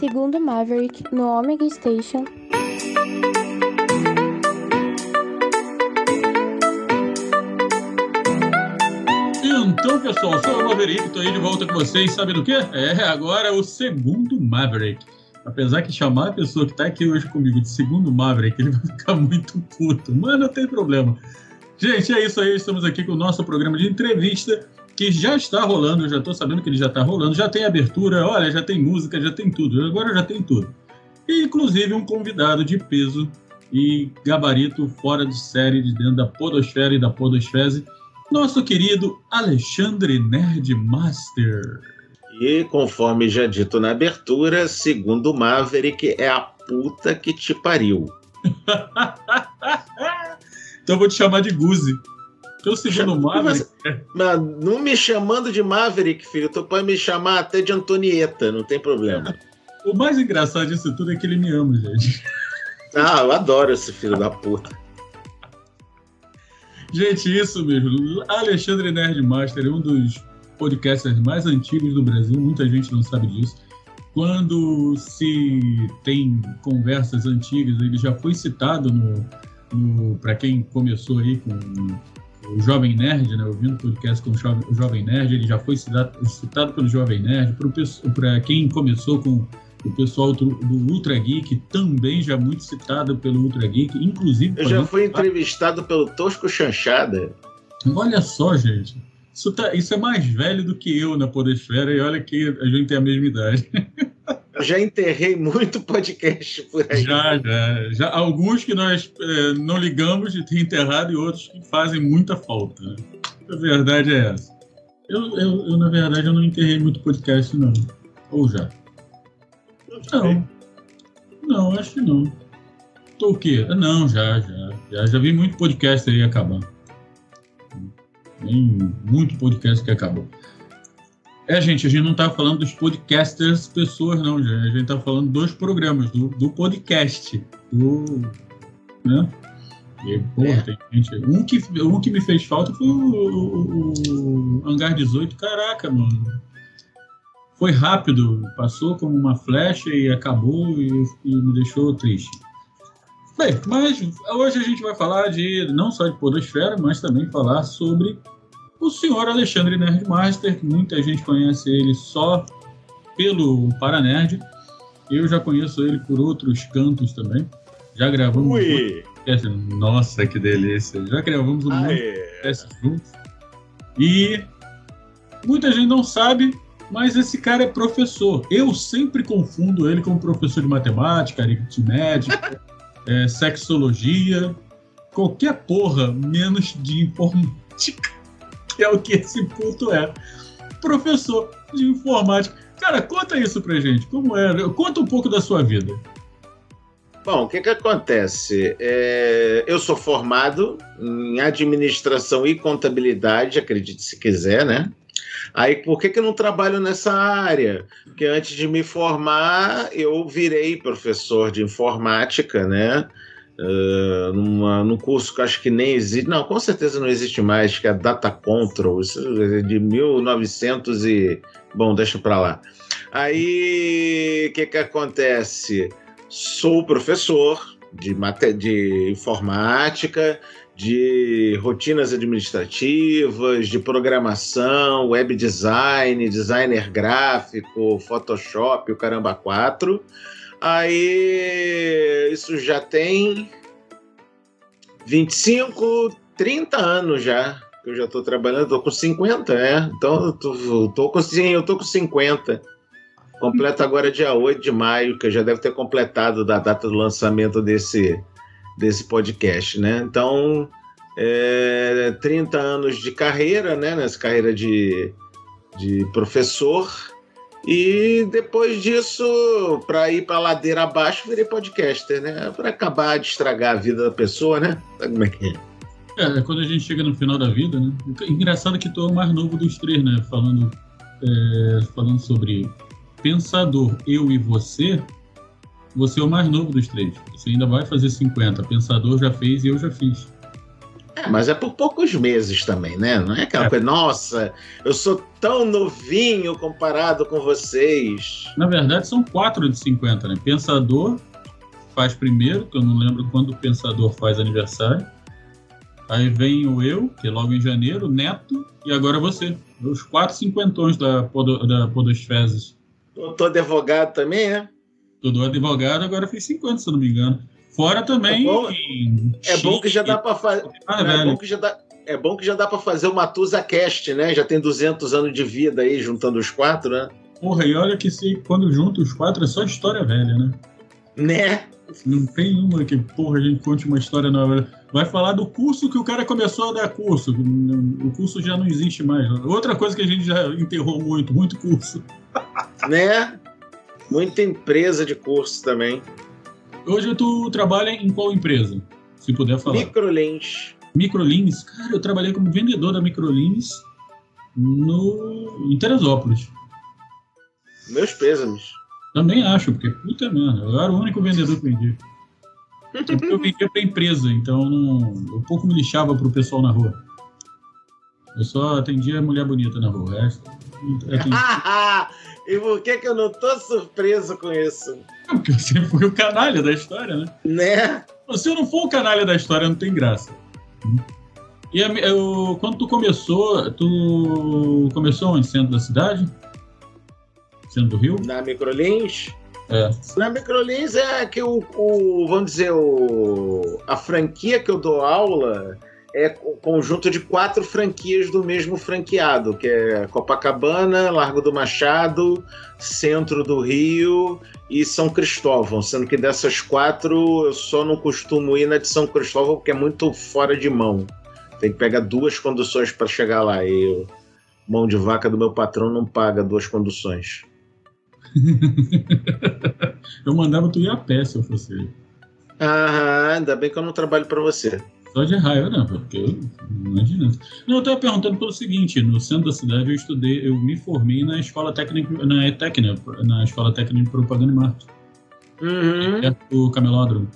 Segundo Maverick, no Omega Station. Então, pessoal, sou o Maverick, tô aí de volta com vocês. Sabe do quê? É, agora o segundo Maverick. Apesar que chamar a pessoa que tá aqui hoje comigo de segundo Maverick, ele vai ficar muito puto. Mas não tem problema. Gente, é isso aí. Estamos aqui com o nosso programa de entrevista que já está rolando. Eu já estou sabendo que ele já está rolando. Já tem abertura, olha, já tem música, já tem tudo. Agora já tem tudo. E, inclusive, um convidado de peso e gabarito fora de série de dentro da Podosfera e da Podosfese, nosso querido Alexandre Nerdmaster. E conforme já dito na abertura, segundo Maverick, é a puta que te pariu. então eu vou te chamar de Guzi. Então, segundo Maverick. Mas, mas, não me chamando de Maverick, filho. Tu pode me chamar até de Antonieta, não tem problema. O mais engraçado disso tudo é que ele me ama, gente. Ah, eu adoro esse filho da puta. Gente, isso mesmo. Alexandre Nerdmaster é um dos podcasters mais antigos do Brasil, muita gente não sabe disso. Quando se tem conversas antigas, ele já foi citado no, no para quem começou aí com o Jovem Nerd, né, ouvindo podcast com o Jovem Nerd, ele já foi citado, citado pelo Jovem Nerd, para quem começou com o pessoal do, do, Ultra Geek, também já muito citado pelo Ultra Geek, inclusive... Eu já fui entrevistado pelo Tosco Chanchada. Olha só, gente. Isso, tá, isso é mais velho do que eu na Podesfera, e olha que a gente tem a mesma idade. Eu já enterrei muito podcast por aí. Já, já. já alguns que nós é, não ligamos de ter enterrado e outros que fazem muita falta. Né? A verdade é essa. Eu, eu, eu, na verdade, eu não enterrei muito podcast, não. Ou já? Não. Não, acho que não. Tô o quê? Não, já, já. Já, já vi muito podcast aí acabar. Tem muito podcast que acabou. É, gente, a gente não está falando dos podcasters pessoas, não, gente. A gente está falando dos programas, do, do podcast. Do. Né? E, porra, é. tem gente. Um que, um que me fez falta foi o, o, o Hangar 18. Caraca, mano. Foi rápido, passou como uma flecha e acabou e, e me deixou triste. Bem, mas hoje a gente vai falar de não só de Podosfera, mas também falar sobre o senhor Alexandre Nerdmaster, que muita gente conhece ele só pelo Paranerd. Eu já conheço ele por outros cantos também. Já gravamos. Ui. Um Nossa, que delícia! Já gravamos um podcast juntos. E muita gente não sabe, mas esse cara é professor. Eu sempre confundo ele com professor de matemática, aritmética, é, sexologia, qualquer porra menos de informática que é o que esse puto é. Professor de informática. Cara, conta isso pra gente. Como é? Conta um pouco da sua vida. Bom, o que, que acontece? É, eu sou formado em administração e contabilidade, acredite se quiser, né? Aí, por que, que eu não trabalho nessa área? Porque antes de me formar, eu virei professor de informática, né? Uh, numa, num curso que acho que nem existe, não, com certeza não existe mais, que é Data Control, é de 1900 e... Bom, deixa para lá. Aí, o que que acontece? Sou professor de, de informática, de rotinas administrativas, de programação, web design, designer gráfico, Photoshop, o caramba 4. Aí isso já tem 25, 30 anos já que eu já estou trabalhando, estou com 50, né? Então eu tô, tô com, sim, eu tô com 50. Completo agora dia 8 de maio, que já deve ter completado da data do lançamento desse, desse podcast, né? Então, é, 30 anos de carreira, né? Nessa carreira de, de professor. E depois disso, para ir para ladeira abaixo, virei podcaster, né? Para acabar de estragar a vida da pessoa, né? Sabe como é que é? É, quando a gente chega no final da vida, né? Engraçado que o mais novo dos três, né? Falando, é, falando sobre pensador, eu e você, você é o mais novo dos três. Você ainda vai fazer 50. Pensador já fez e eu já fiz. É, mas é por poucos meses também, né? Não é aquela É. coisa, nossa, eu sou tão novinho comparado com vocês. Na verdade, são quatro de 50, né? Pensador faz primeiro, que eu não lembro quando o Pensador faz aniversário. Aí vem o eu, que é logo em janeiro, Neto, e agora você. Os quatro cinquentões da, podo, da Podosfezes. Eu tô advogado também, né? Todo advogado agora fez 50, se eu não me engano. Fora também. É bom- É bom que já dá para fazer. Ah, é velho. bom que já dá. É bom que já dá para fazer o Matusa Cast, né? Já tem 200 anos de vida aí, juntando os quatro, né? Porra, e olha que se, quando junta os quatro é só história velha, né? Né? Não tem uma que, porra, a gente conte uma história nova. Vai falar do curso que o cara começou a dar curso. O curso já não existe mais. Outra coisa que a gente já enterrou muito, muito curso. Né? Muita empresa de curso também. Hoje tu trabalha em qual empresa? Se puder falar. Microlins. Microlines. Cara, eu trabalhei como vendedor da Microlines no... em Teresópolis. Meus pêsames. Também acho, porque puta merda, eu era o único vendedor que vendia. É eu vendia pra empresa, então não, eu pouco me lixava pro pessoal na rua. Eu só atendia mulher bonita na rua. Atendia- e por que, que eu não tô surpreso com isso? Porque você foi o canalha da história, né? Né? Se eu não for o canalha da história, não tem graça. E eu- quando tu começou, tu começou onde? Centro da cidade? Centro do Rio? Na Microlins? É. Na Microlins é que o, o- vamos dizer, o, a franquia que eu dou aula é o conjunto de quatro franquias do mesmo franqueado, que é Copacabana, Largo do Machado, Centro do Rio e São Cristóvão, sendo que dessas quatro eu só não costumo ir na de São Cristóvão porque é muito fora de mão. Tem que pegar duas conduções para chegar lá e eu, mão de vaca do meu patrão não paga duas conduções. Eu mandava tu ir a pé se eu fosse. Ah, ainda bem que eu não trabalho para você. Só de raiva, não, porque eu imagina. Não, eu tava perguntando pelo seguinte, no centro da cidade eu estudei, eu me formei na escola técnica, na ETEC, né? Na escola técnica de propaganda e marketing, Uhum, perto do camelódromo.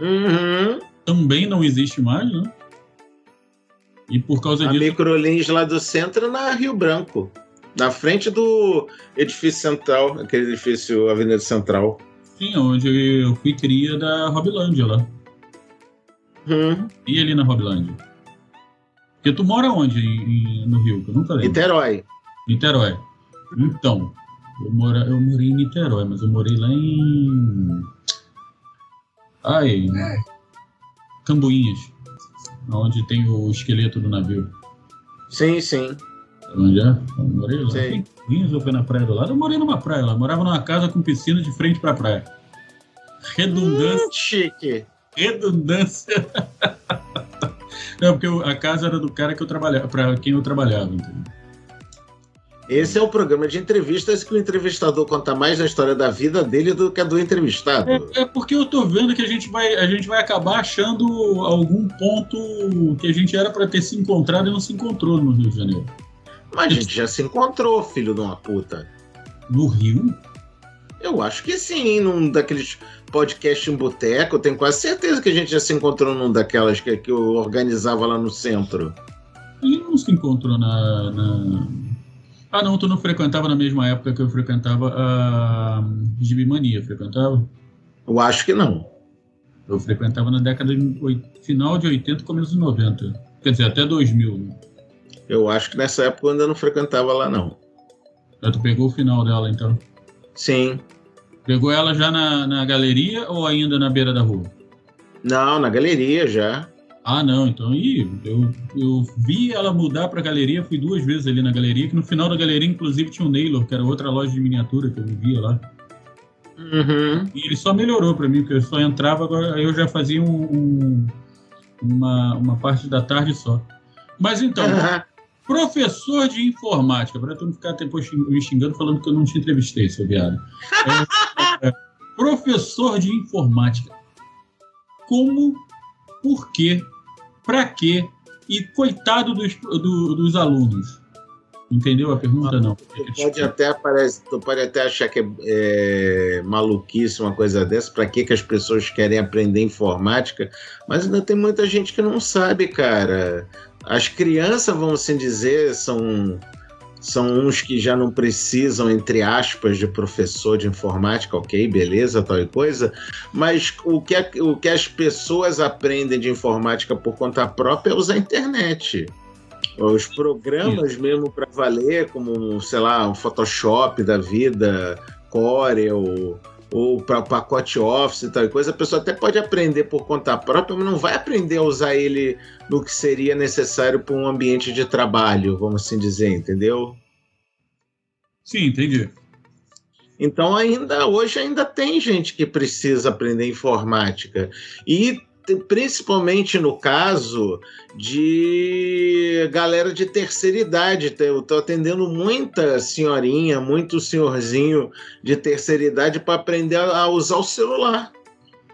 uhum. Também não existe mais, né? E por causa A disso, Microlins lá do centro na Rio Branco. Na frente do edifício central, aquele edifício Avenida Central. sim, onde eu fui cria da Robilândia lá. Uhum. E ali na Robilândia. Porque tu mora onde em- em- no Rio? Que eu nunca lembro. Niterói. Niterói. Então, eu, mora, eu morei em Niterói, mas eu morei lá em. Ai. Cambuinhas. Onde tem o esqueleto do navio. Sim, sim. Onde é? Eu morei lá. Em Cambuinhas ou foi na praia do lado? Eu morei numa praia lá. Eu morava numa casa com piscina de frente pra praia. Redundância. Hum, chique. Redundância. Não, porque eu- a casa era do cara que eu trabalhava, pra quem eu trabalhava, entendeu? Esse é o programa de entrevistas que o entrevistador conta mais da história da vida dele do que a do entrevistado. É, é porque eu tô vendo que a gente vai, a gente vai acabar achando algum ponto que a gente era para ter se encontrado e não se encontrou no Rio de Janeiro. Mas a gente já se encontrou, filho de uma puta. No Rio? Eu acho que sim, num daqueles podcasts em boteco. Tenho quase certeza que a gente já se encontrou num daquelas que, que eu organizava lá no centro. A gente não se encontrou na, na- Ah, não, tu não frequentava na mesma época que eu frequentava a Gibimania, frequentava? Eu acho que não. Eu frequentava na década de final de 80, começo de 90. Quer dizer, até 2000. né? Eu acho que nessa época eu ainda não frequentava lá, não. Aí tu pegou o final dela, então. Sim. Pegou ela já na, na galeria ou ainda na beira da rua? Não, na galeria já. Ah, não, então ih, eu, eu vi ela mudar pra galeria, fui duas vezes ali na galeria, que no final da galeria, inclusive, tinha o Naylor, que era outra loja de miniatura que eu vivia lá. Uhum. E ele só melhorou pra mim, porque eu só entrava, agora eu já fazia um, um- uma, uma parte da tarde só. Mas então, professor de informática, para tu não ficar depois me xingando falando que eu não te entrevistei, seu viado. É, professor de informática. Como, por quê, pra quê e coitado dos, do- dos alunos. Entendeu a pergunta? Não. Tu pode, até aparecer, tu pode até achar que é, é maluquice uma coisa dessa, para que, que as pessoas querem aprender informática, mas ainda tem muita gente que não sabe, cara. As crianças, vamos assim dizer, são, são uns que já não precisam, entre aspas, de professor de informática, ok, beleza, tal e coisa, mas o que, a, o que as pessoas aprendem de informática por conta própria é usar a internet. Os programas mesmo para valer, como, sei lá, um Photoshop da vida, Corel, ou para pacote Office e tal coisa, a pessoa até pode aprender por conta própria, mas não vai aprender a usar ele no que seria necessário para um ambiente de trabalho, vamos assim dizer, entendeu? Sim, entendi. Então ainda hoje ainda tem gente que precisa aprender informática e principalmente no caso de galera de terceira idade. Eu estou atendendo muita senhorinha, muito senhorzinho de terceira idade para aprender a usar o celular.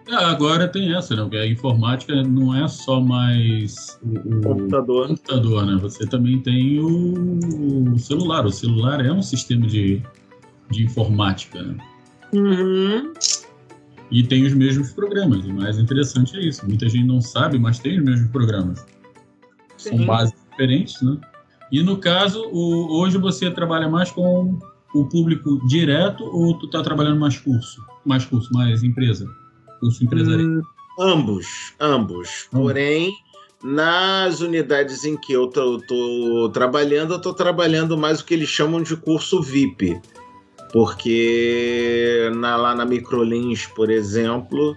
É, agora tem essa, né? Porque a informática não é só mais o, o computador. computador, né? Você também tem o, o, celular. O celular é um sistema de, de informática, né? Uhum. E tem os mesmos programas. O mais interessante é isso. Muita gente não sabe, mas tem os mesmos programas. Sim. São bases diferentes, né? E no caso, o, hoje você trabalha mais com o público direto ou tu está trabalhando mais curso? Mais curso, mais empresa? Curso empresarial? Hum, ambos, ambos. Hum. Porém, nas unidades em que eu estou trabalhando, eu estou trabalhando mais o que eles chamam de curso VIP porque na, lá na Microlins, por exemplo,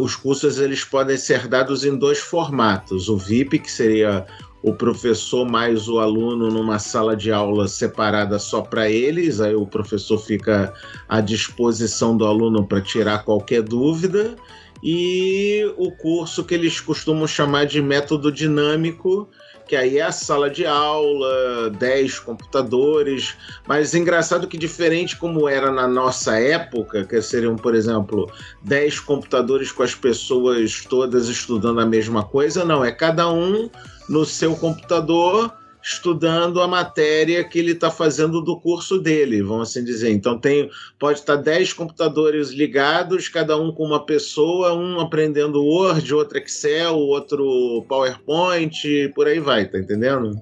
os cursos eles podem ser dados em dois formatos: o VIP, que seria o professor mais o aluno numa sala de aula separada só para eles, aí o professor fica à disposição do aluno para tirar qualquer dúvida, e o curso que eles costumam chamar de método dinâmico, que aí é a sala de aula, 10 computadores, mas engraçado que diferente como era na nossa época, que seriam, por exemplo, 10 computadores com as pessoas todas estudando a mesma coisa, não, é cada um no seu computador estudando a matéria que ele está fazendo do curso dele, vamos assim dizer. Então tem, pode estar 10 computadores ligados, cada um com uma pessoa, um aprendendo Word, outro Excel, outro PowerPoint, por aí vai, tá entendendo?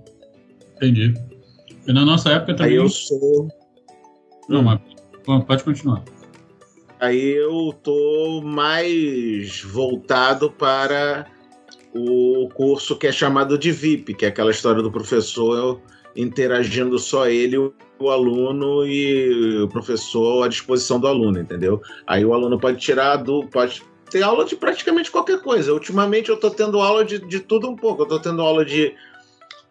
Entendi. E na nossa época também. Aí eu sou. Não, mas pode continuar. Aí eu tô mais voltado para o curso que é chamado de VIP, que é aquela história do professor interagindo só ele, o aluno e o professor à disposição do aluno, entendeu? Aí o aluno pode tirar do. pode ter aula de praticamente qualquer coisa. Ultimamente eu estou tendo aula de, de tudo um pouco. Eu estou tendo aula de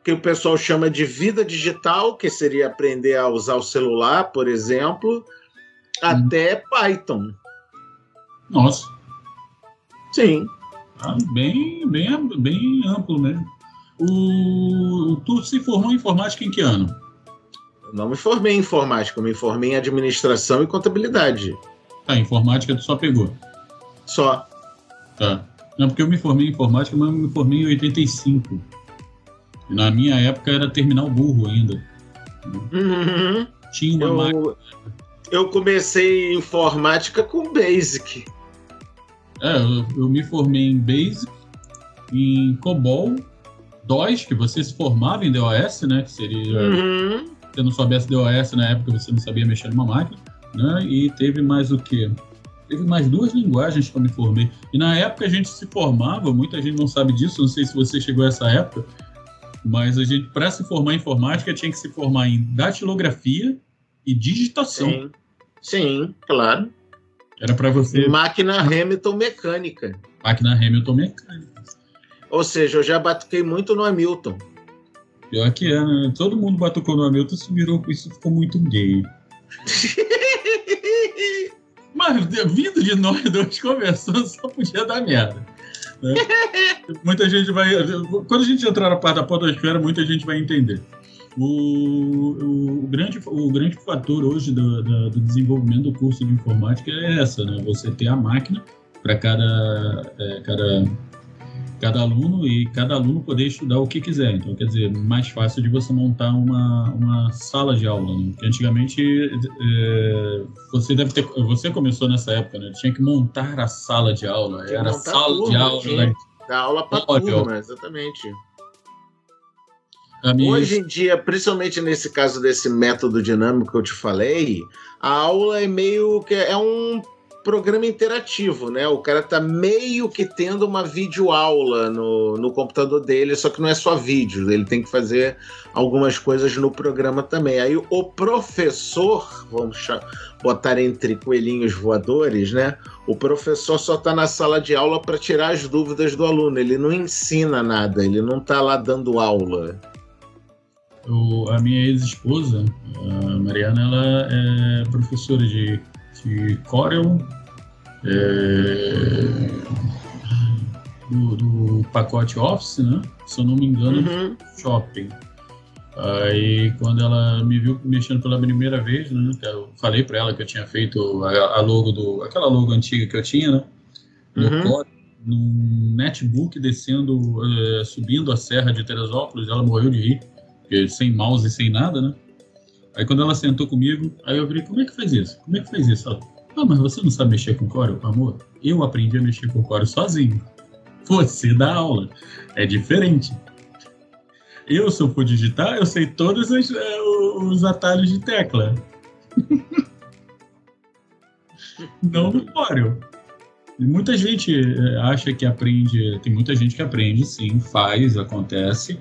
que o pessoal chama de vida digital, que seria aprender a usar o celular, por exemplo, hum. até Python. Nossa. Sim. Ah, bem, bem, bem amplo mesmo. O, tu se formou em informática em que ano? não me formei em informática, eu me formei em administração e contabilidade. Ah, informática tu só pegou? Só. Tá. Não, porque eu me formei em informática, mas eu me formei em 85. Na minha época era terminal burro ainda. Uhum. Tinha uma eu, máquina. Eu comecei informática com Basic. É, eu, eu, me formei em Basic, em COBOL, DOS, que você se formava em DOS, né? Que seria. Uhum. Se você não soubesse DOS na época, você não sabia mexer numa máquina, né? E teve mais o quê? Teve mais duas linguagens que eu me formei. E na época a gente se formava, muita gente não sabe disso, não sei se você chegou a essa época, mas a gente, para se formar em informática, tinha que se formar em datilografia e digitação. Sim, Sim claro. Era para você. Máquina Hamilton mecânica. Máquina Hamilton mecânica. Ou seja, eu já batuquei muito no Hamilton. Pior que é, né? Todo mundo batucou no Hamilton, isso virou, isso ficou muito gay. Mas vindo de nós dois conversando, só podia dar merda. Né? muita gente vai. Quando a gente entrar na parte da podosfera, muita gente vai entender. O, o, grande, o grande fator hoje do, do, do, desenvolvimento do curso de informática é essa, né? Você ter a máquina para cada, é, cada cada aluno e cada aluno poder estudar o que quiser. Então, quer dizer, mais fácil de você montar uma, uma sala de aula. Né? Porque antigamente é, você deve ter, você começou nessa época, né? Tinha que montar a sala de aula. Era sala turma, de aula. Né? Da aula para turma, exatamente. Minha... Hoje em dia, principalmente nesse caso desse método dinâmico que eu te falei, a aula é meio que é um programa interativo, né? O cara tá meio que tendo uma videoaula no, no computador dele, só que não é só vídeo, ele tem que fazer algumas coisas no programa também. Aí o professor, vamos botar entre coelhinhos voadores, né? O professor só tá na sala de aula para tirar as dúvidas do aluno, ele não ensina nada, ele não tá lá dando aula. O, a minha ex-esposa, a Mariana, ela é professora de de Corel, é, do, do, pacote Office, né? Se eu não me engano, uhum. Shopping. Aí, quando ela me viu mexendo pela primeira vez, né? Eu falei para ela que eu tinha feito a, a, logo do. aquela logo antiga que eu tinha, né? No uhum. Corel, num netbook descendo, é, subindo a serra de Teresópolis, ela morreu de rir, porque sem mouse e sem nada, né? Aí quando ela sentou comigo, aí eu falei, como é que faz isso? Como é que faz isso? Ela, ah, mas você não sabe mexer com Corel? Amor, eu aprendi a mexer com Corel sozinho. Você dá aula. É diferente. Eu, se eu for digitar, eu sei todos os, é, os atalhos de tecla. não no Corel. Muita gente é, acha que aprende, tem muita gente que aprende, sim, faz, acontece,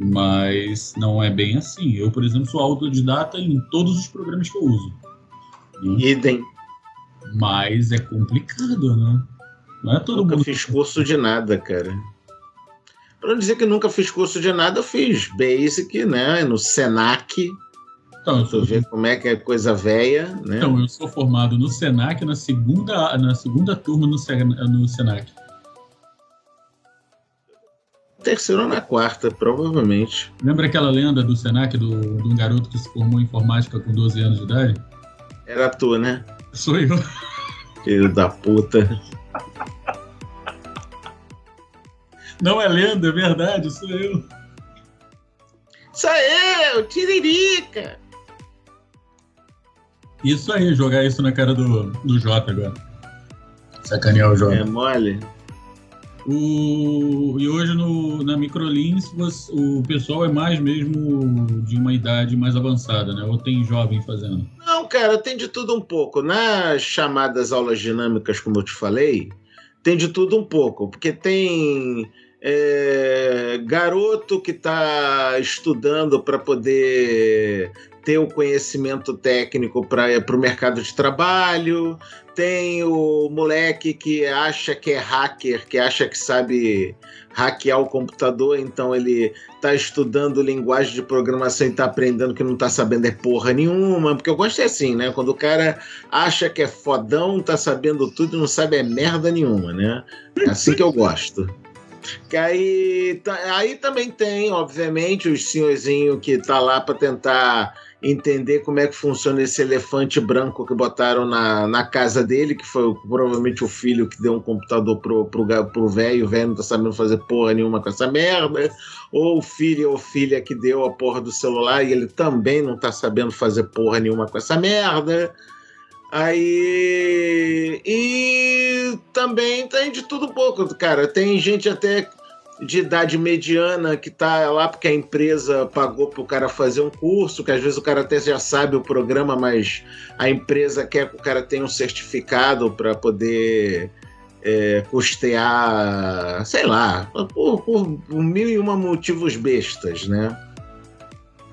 mas não é bem assim. Eu, por exemplo, sou autodidata em todos os programas que eu uso. Né? Idem. Mas é complicado, né? Não é todo nunca mundo. fiz curso de nada, cara. Para não dizer que nunca fiz curso de nada, eu fiz Basic, né? No Senac. Então, tu vê como é que é coisa velha, né? Então, eu sou formado no Senac na segunda, na segunda turma no, no Senac terceira ou na quarta, provavelmente. Lembra aquela lenda do Senac, do, do garoto que se formou em informática com 12 anos de idade? Era tu, né? Sou eu. Filho da puta. Não é lenda, é verdade, sou eu. Sou eu, Tiririca! Isso aí, jogar isso na cara do, do Jota agora. Sacanear o Jota. É mole. O, e hoje no, na Microlins o pessoal é mais mesmo de uma idade mais avançada, né? Ou tem jovem fazendo? Não, cara, tem de tudo um pouco. Nas chamadas aulas dinâmicas, como eu te falei, tem de tudo um pouco, porque tem é, garoto que está estudando para poder ter o conhecimento técnico para o mercado de trabalho, tem o moleque que acha que é hacker, que acha que sabe hackear o computador, então ele está estudando linguagem de programação e está aprendendo que não está sabendo é porra nenhuma, porque eu gosto é assim, né? Quando o cara acha que é fodão, está sabendo tudo e não sabe é merda nenhuma, né? É assim que eu gosto. Que aí, aí também tem, obviamente, o senhorzinho que está lá para tentar entender como é que funciona esse elefante branco que botaram na, na casa dele, que foi provavelmente o filho que deu um computador pro, pro, pro velho, o velho não tá sabendo fazer porra nenhuma com essa merda, ou o filho ou filha que deu a porra do celular e ele também não tá sabendo fazer porra nenhuma com essa merda. Aí. E também tem de tudo pouco, cara. Tem gente até de idade mediana que está lá porque a empresa pagou para o cara fazer um curso, que às vezes o cara até já sabe o programa, mas a empresa quer que o cara tenha um certificado para poder é, custear, sei lá, por, por, mil e uma motivos bestas, né?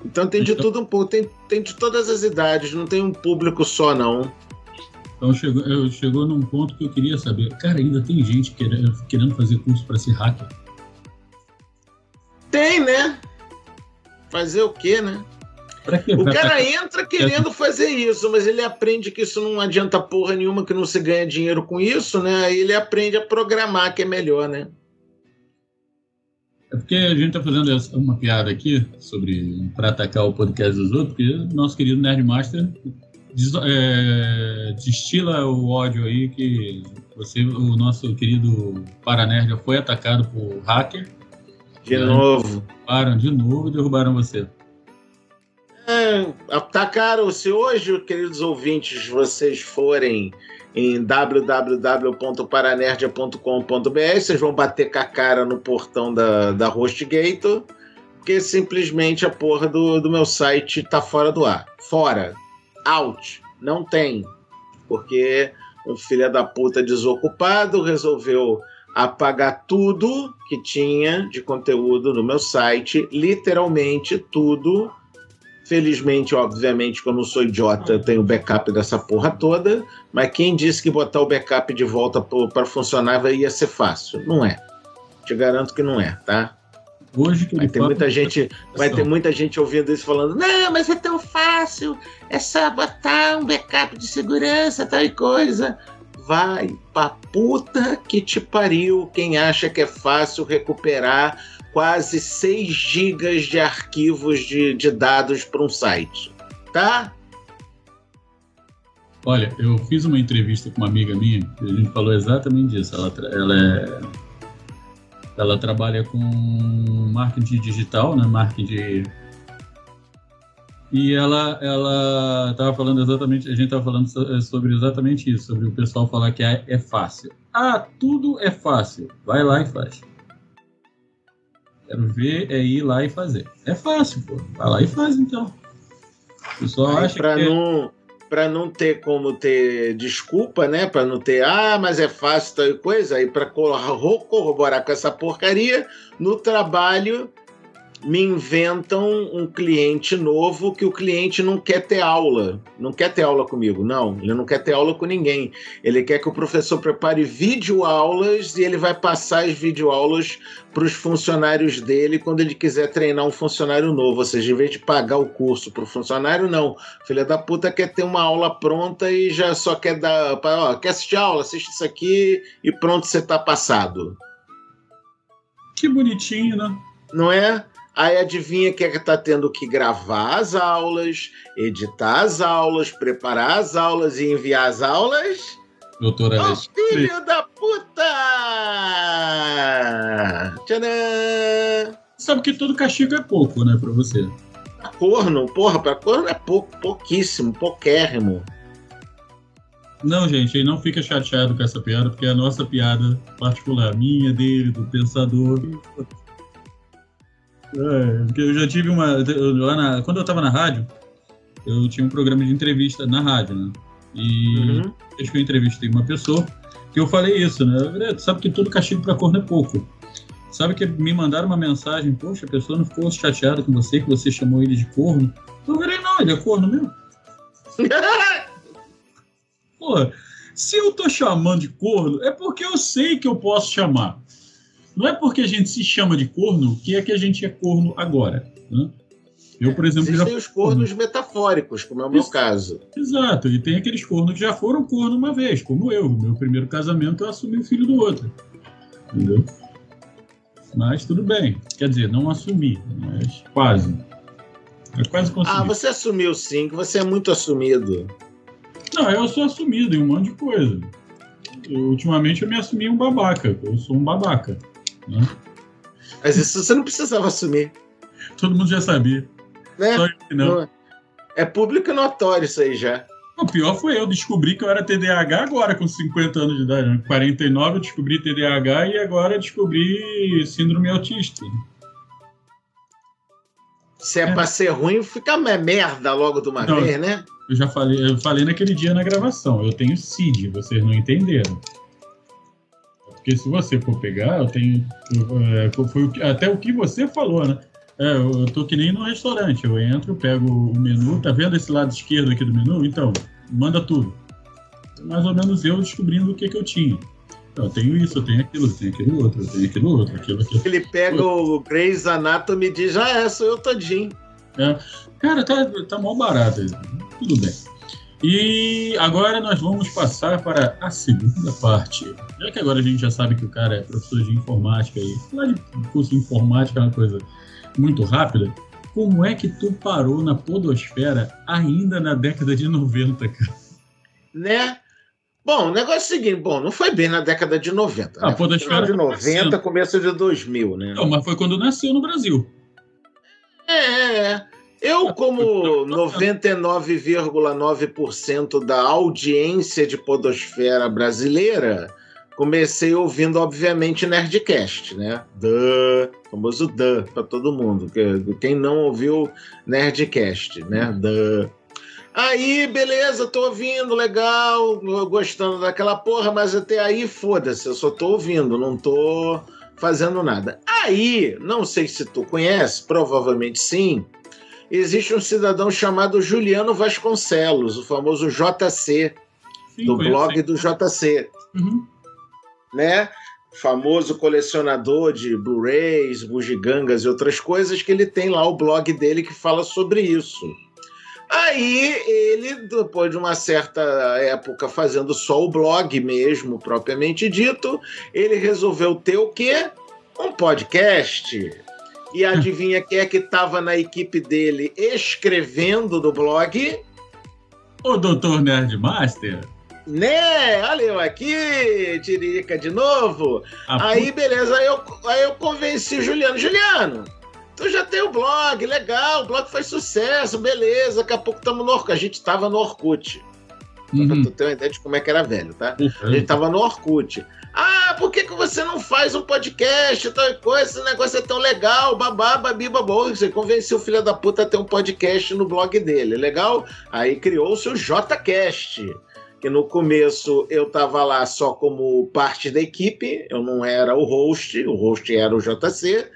Então tem de tudo um pouco, tem, tem de todas as idades, não tem um público só, não. Então chegou, chegou num ponto que eu queria saber, cara, ainda tem gente querendo, querendo fazer curso para ser hacker? Tem, né? Fazer o quê, né? O cara entra querendo fazer isso, mas ele aprende que isso não adianta porra nenhuma, que não se ganha dinheiro com isso, né? Aí ele aprende a programar, que é melhor, né? É porque a gente tá fazendo uma piada aqui sobre para atacar o podcast dos outros, porque nosso querido Nerdmaster Des, é, destila o ódio aí que você, o nosso querido Paranerd foi atacado por hacker. De novo. Param de novo derrubaram você. É, atacaram. Se hoje, queridos ouvintes, vocês forem em www.paranerdia.com.br, vocês vão bater com a cara no portão da, da HostGator, porque simplesmente a porra do, do meu site tá fora do ar. Fora. Out. Não tem. Porque um filho da puta desocupado resolveu apagar tudo que tinha de conteúdo no meu site, literalmente tudo. Felizmente, obviamente, que eu não sou idiota, eu tenho backup dessa porra toda, mas quem disse que botar o backup de volta para funcionar ia ser fácil? Não é. Te garanto que não é, tá? Hoje que vai ter muita gente, vai ter muita gente ouvindo isso falando: "Não, mas é tão fácil, é só botar um backup de segurança, tal e coisa" vai pra puta que te pariu quem acha que é fácil recuperar quase 6 gigas de arquivos de, de dados para um site, tá? Olha, eu fiz uma entrevista com uma amiga minha e a gente falou exatamente disso. Ela, ela, é, ela trabalha com marketing digital, né? Marketing e ela ela estava falando exatamente, a gente estava falando eh, sobre exatamente isso, sobre o pessoal falar que é, é fácil. Ah, tudo é fácil. Vai lá e faz. Quero ver é ir lá e fazer. É fácil, pô. Vai lá e faz então. O pessoal acha pra que é não para não ter como ter desculpa, né? Para não ter, ah, mas é fácil tal coisa, aí para corroborar com essa porcaria, no trabalho me inventam um cliente novo que o cliente não quer ter aula, não quer ter aula comigo, não, ele não quer ter aula com ninguém. Ele quer que o professor prepare videoaulas e ele vai passar as videoaulas para os funcionários dele quando ele quiser treinar um funcionário novo. Ou seja, em vez de pagar o curso para o funcionário, não. Filha da puta quer ter uma aula pronta e já só quer dar. Ó, quer assistir aula? Assiste isso aqui e pronto, você está passado. Que bonitinho, né? Não é? Aí adivinha que é que tá tendo que gravar as aulas, editar as aulas, preparar as aulas e enviar as aulas? Doutora oh, filho da puta! Tcharam! Sabe que todo castigo é pouco, né, pra você? Pra corno, porra, pra corno é pouco, pouquíssimo, pouquérrimo. Não, gente, não fica chateado com essa piada, porque é a nossa piada particular, minha, dele, do pensador. É, porque eu já tive uma. Lá na, quando eu estava na rádio, eu tinha um programa de entrevista na rádio, né? E uhum. desde que eu entrevistei uma pessoa, que eu falei isso, né? Tu sabe que todo castigo para corno é pouco. Sabe que me mandaram uma mensagem, poxa, a pessoa não ficou chateada com você, que você chamou ele de corno. Eu falei, não, ele é corno mesmo. Pô, se eu tô chamando de corno, é porque eu sei que eu posso chamar. Não é porque a gente se chama de corno que é que a gente é corno agora. Né? Eu, por exemplo, Existem já... os cornos metafóricos, como é o meu Ex caso. Exato, e tem aqueles cornos que já foram corno uma vez, como eu. Meu primeiro casamento eu assumi o filho do outro. Entendeu? Mas tudo bem. Quer dizer, não assumi, mas quase. Eu quase consegui. Ah, você assumiu sim, que você é muito assumido. Não, eu sou assumido em um monte de coisa. Eu, ultimamente eu me assumi um babaca. Eu sou um babaca. Né? Mas isso você não precisava assumir. Todo mundo já sabia. Né? Só eu não. É. é público notório isso aí já. O pior foi eu descobri que eu era TDAH agora, com 50 anos de idade. Né? 49 eu descobri TDAH e agora descobri síndrome autista. Se é, é. pra ser ruim, fica merda logo de uma não, vez, né? Eu já falei, eu falei naquele dia na gravação. Eu tenho CID, vocês não entenderam. Porque se você for pegar, eu tenho. É, foi até o que você falou, né? É, eu tô que nem no restaurante. Eu entro, pego o menu, tá vendo esse lado esquerdo aqui do menu? Então, manda tudo. Mais ou menos eu descobrindo o que, que eu tinha. Eu tenho isso, eu tenho aquilo, eu tenho aquilo outro, eu tenho aquilo outro, aquilo, aquilo. Ele pega o Grey's Anatomy e diz, já é, sou eu todinho. É. Cara, tá, tá mal barato. Tudo bem. E agora nós vamos passar para a segunda parte. Já que agora a gente já sabe que o cara é professor de informática e falar de curso de informática é uma coisa muito rápida, como é que tu parou na podosfera ainda na década de 90, cara? Né? Bom, o negócio é o seguinte, bom, não foi bem na década de 90. A né? podosfera de foi 90, nascendo. começo de 2000, né? Não, mas foi quando nasceu no Brasil. É, é, é. Eu, como 99,9% da audiência de podosfera brasileira, comecei ouvindo, obviamente, Nerdcast, né? Duh, famoso Duh para todo mundo. que- Quem não ouviu Nerdcast, né? Duh. Aí, beleza, tô ouvindo, legal, gostando daquela porra, mas até aí, foda-se, eu só tô ouvindo, não tô fazendo nada. Aí, não sei se tu conhece, provavelmente sim, existe um cidadão chamado Juliano Vasconcelos, o famoso JC, Sim, do blog do JC, Uhum. né? Famoso colecionador de Blu-rays, bugigangas e outras coisas, que ele tem lá o blog dele que fala sobre isso. Aí ele, depois de uma certa época fazendo só o blog mesmo, propriamente dito, ele resolveu ter o quê? Um podcast. E adivinha quem é que estava na equipe dele escrevendo do blog? O Dr. Nerdmaster. Né? Olha eu aqui, Tirica de novo. a Aí, beleza, aí eu, aí eu convenci o Juliano. Juliano, tu já tem o blog, legal, o blog faz sucesso, beleza, daqui a pouco estamos no Orkut. A gente tava no Orkut. Só pra Uhum. tu ter uma ideia de como é que era velho, tá? A gente tava no Orkut. Ah, por que, que você não faz um podcast, tal coisa? Esse negócio é tão legal, babá, babi, babô. Você convenceu o filho da puta a ter um podcast no blog dele, legal? Aí criou-se o JCast, que no começo eu tava lá só como parte da equipe, eu não era o host, o host era o JC.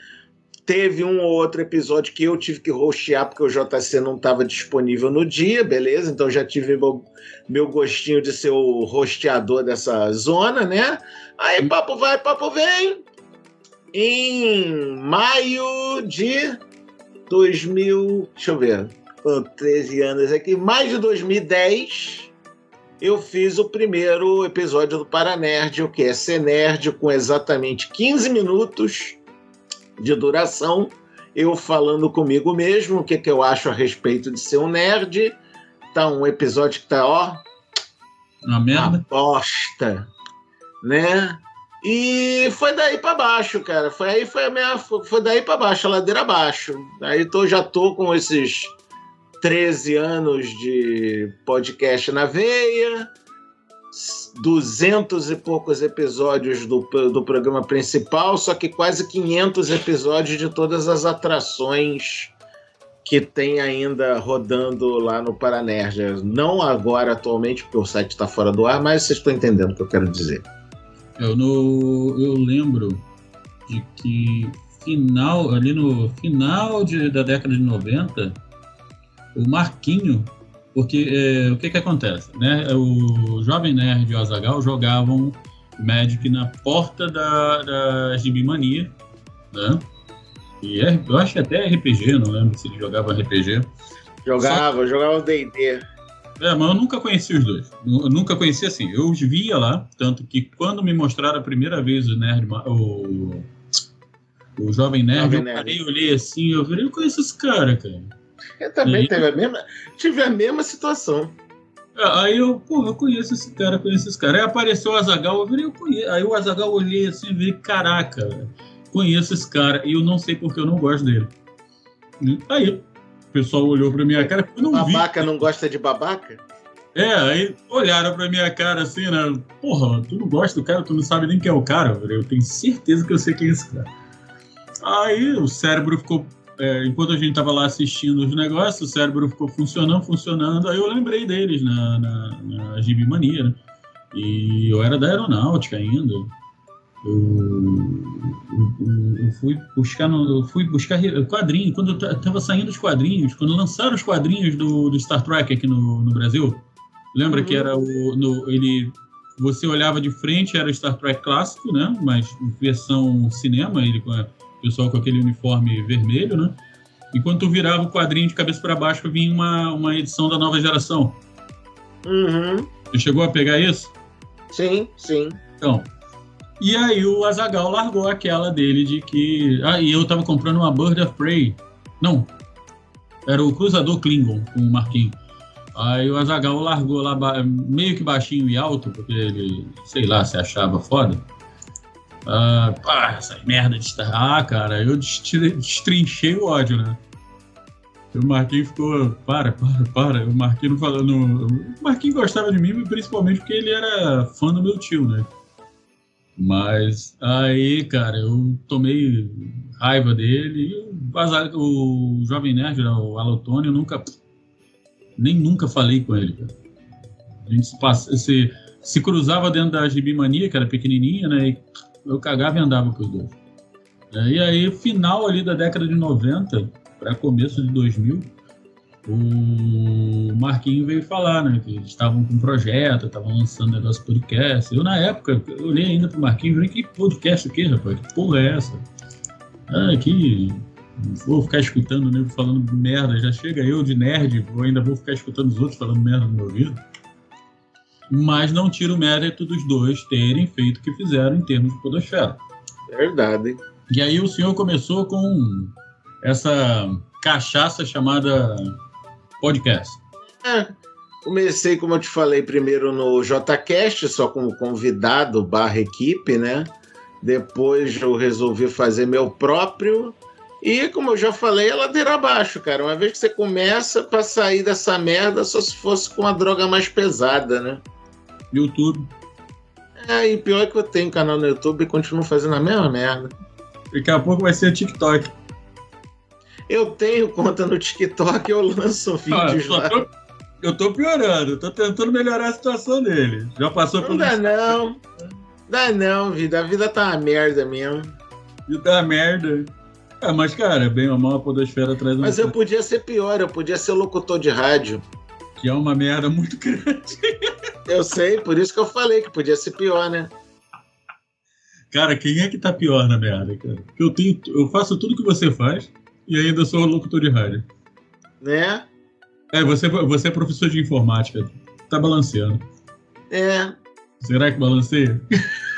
Teve um ou outro episódio que eu tive que hostear porque o JC não estava disponível no dia, beleza? Então já tive meu, meu gostinho de ser o rosteador dessa zona, né? Aí papo vai, papo vem. Em maio de 2000, deixa eu ver, com 13 anos aqui, mais de 2010, eu fiz o primeiro episódio do Paranerd, o que é ser nerd, com exatamente 15 minutos de duração, eu falando comigo mesmo, o que, que eu acho a respeito de ser um nerd. Tá um episódio que tá, ó, Uma merda. bosta, né? E foi daí pra baixo, cara. Foi aí foi a minha foi daí pra baixo, a ladeira abaixo. Aí tô já tô com esses 13 anos de podcast na veia, 200 e poucos episódios do, do programa principal, só que quase 500 episódios de todas as atrações que tem ainda rodando lá no Paranerd. Não agora, atualmente, porque o site está fora do ar, mas vocês estão entendendo o que eu quero dizer. Eu, no, eu lembro de que final, ali no final de, da década de 90, o Marquinho, porque é, o que que acontece, né? O Jovem Nerd e o Azagal jogavam Magic na porta da, da GB Mania, né? E é- eu acho que até RPG, não lembro se ele jogava RPG. Jogava, jogava o D&D. É, mas eu nunca conheci os dois. Eu nunca conheci assim. Eu os via lá, tanto que quando me mostraram a primeira vez o Nerd, o, o Jovem Nerd, Jovem eu Nerd. parei, olhei assim, eu falei, eu conheço esse cara, cara. Eu também E- teve a mesma, tive a mesma situação. É, Aí eu, pô, eu conheço esse cara, conheço esse cara. Aí apareceu o Azagal, eu falei, eu conheço. Aí o Azagal olhei assim e falei, caraca, velho, conheço esse cara e eu não sei porque eu não gosto dele. E Aí o pessoal olhou pra minha cara, eu não vi. Babaca não gosta de babaca? É, aí olharam pra minha cara assim, né? Porra, tu não gosta do cara, tu não sabe nem quem é o cara. Eu tenho certeza que eu sei quem é esse cara. Aí o cérebro ficou. É, enquanto a gente tava lá assistindo os negócios, o cérebro ficou funcionando, funcionando. Aí eu lembrei deles na, na, na Gibi Mania, né? E eu era da aeronáutica ainda. Eu, eu- eu fui buscar no, eu fui buscar quadrinho quando eu ta- tava saindo os quadrinhos, quando lançaram os quadrinhos do, do Star Trek aqui no, no Brasil. Lembra Uhum. que era o no, ele você olhava de frente era o Star Trek clássico, né? Mas versão cinema, ele com a- pessoal com aquele uniforme vermelho, né? Enquanto tu virava o quadrinho de cabeça para baixo, vinha uma, uma edição da nova geração. Uhum. Você chegou a pegar isso? Sim, sim. Então. E aí o Azagal largou aquela dele de que. Ah, e eu tava comprando uma Bird of Prey. Não. Era o Cruzador Klingon com o Marquinhos. Aí o Azagal largou lá meio que baixinho e alto, porque ele, sei lá, se achava foda. Ah, pá, essas merdas de estar. Ah, cara, eu destrinchei o ódio, né? O Marquinhos ficou, para, para, para. O Marquinhos falando. O Marquinhos gostava de mim, principalmente porque ele era fã do meu tio, né? Mas aí, cara, eu tomei raiva dele e o, o Jovem Nerd, o Alotônio, nunca. Nem nunca falei com ele, cara. A gente se, passa, se, se cruzava dentro da Gibimania, que era pequenininha, né? E eu cagava e andava com os dois. E aí, final ali da década de 90, para começo de 2000, o Marquinho veio falar, né? Que eles estavam com um projeto, estavam lançando negócio podcast. Eu, na época, eu olhei ainda pro Marquinho e falei, que podcast o quê, rapaz? Que porra é essa? Ah, que vou ficar escutando o nego falando merda, já chega eu de nerd, ou ainda vou ficar escutando os outros falando merda no meu ouvido. Mas não tira o mérito dos dois terem feito o que fizeram em termos de podosfera. Verdade. E aí o senhor começou com essa cachaça chamada podcast. É, comecei, como eu te falei, primeiro no JCast, só como convidado barra equipe, né? Depois eu resolvi fazer meu próprio. E, como eu já falei, é ladeira abaixo, cara. Uma vez que você começa, para sair dessa merda, só se fosse com uma droga mais pesada, né? YouTube. É, e pior é que eu tenho canal no YouTube e continuo fazendo a mesma merda. Daqui a pouco vai ser TikTok. Eu tenho conta no TikTok, eu lanço vídeos ah, lá. Tô, eu tô piorando, tô tentando melhorar a situação dele. Já passou não por dá não. Dá não, vida. A vida tá uma merda mesmo. Vida tá uma merda. É, mas, cara, bem ou mal a podosfera traz Mas eu podia ser pior, eu podia ser locutor de rádio. Que é uma merda muito grande. eu sei, por isso que eu falei que podia ser pior, né? Cara, quem é que tá pior na merda, cara? Eu, tenho, eu faço tudo que você faz e ainda sou locutor de rádio. Né? É, você, você é professor de informática. Tá balanceando. É. Será que balanceia?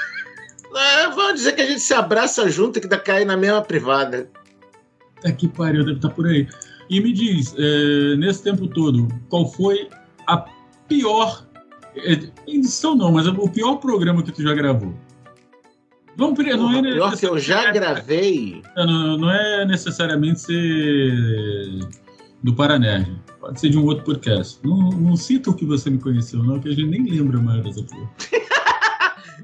É, vamos dizer que a gente se abraça junto e que dá cair na mesma privada. Tá que pariu, deve estar tá por aí. E me diz, é, nesse tempo todo, qual foi a pior é, edição não, mas o pior programa que tu já gravou? Vamos, não é pior que eu já gravei. Não, não é necessariamente ser do Paranerd. Pode ser de um outro podcast. Não, não cita o que você me conheceu, não, que a gente nem lembra mais dessa porra.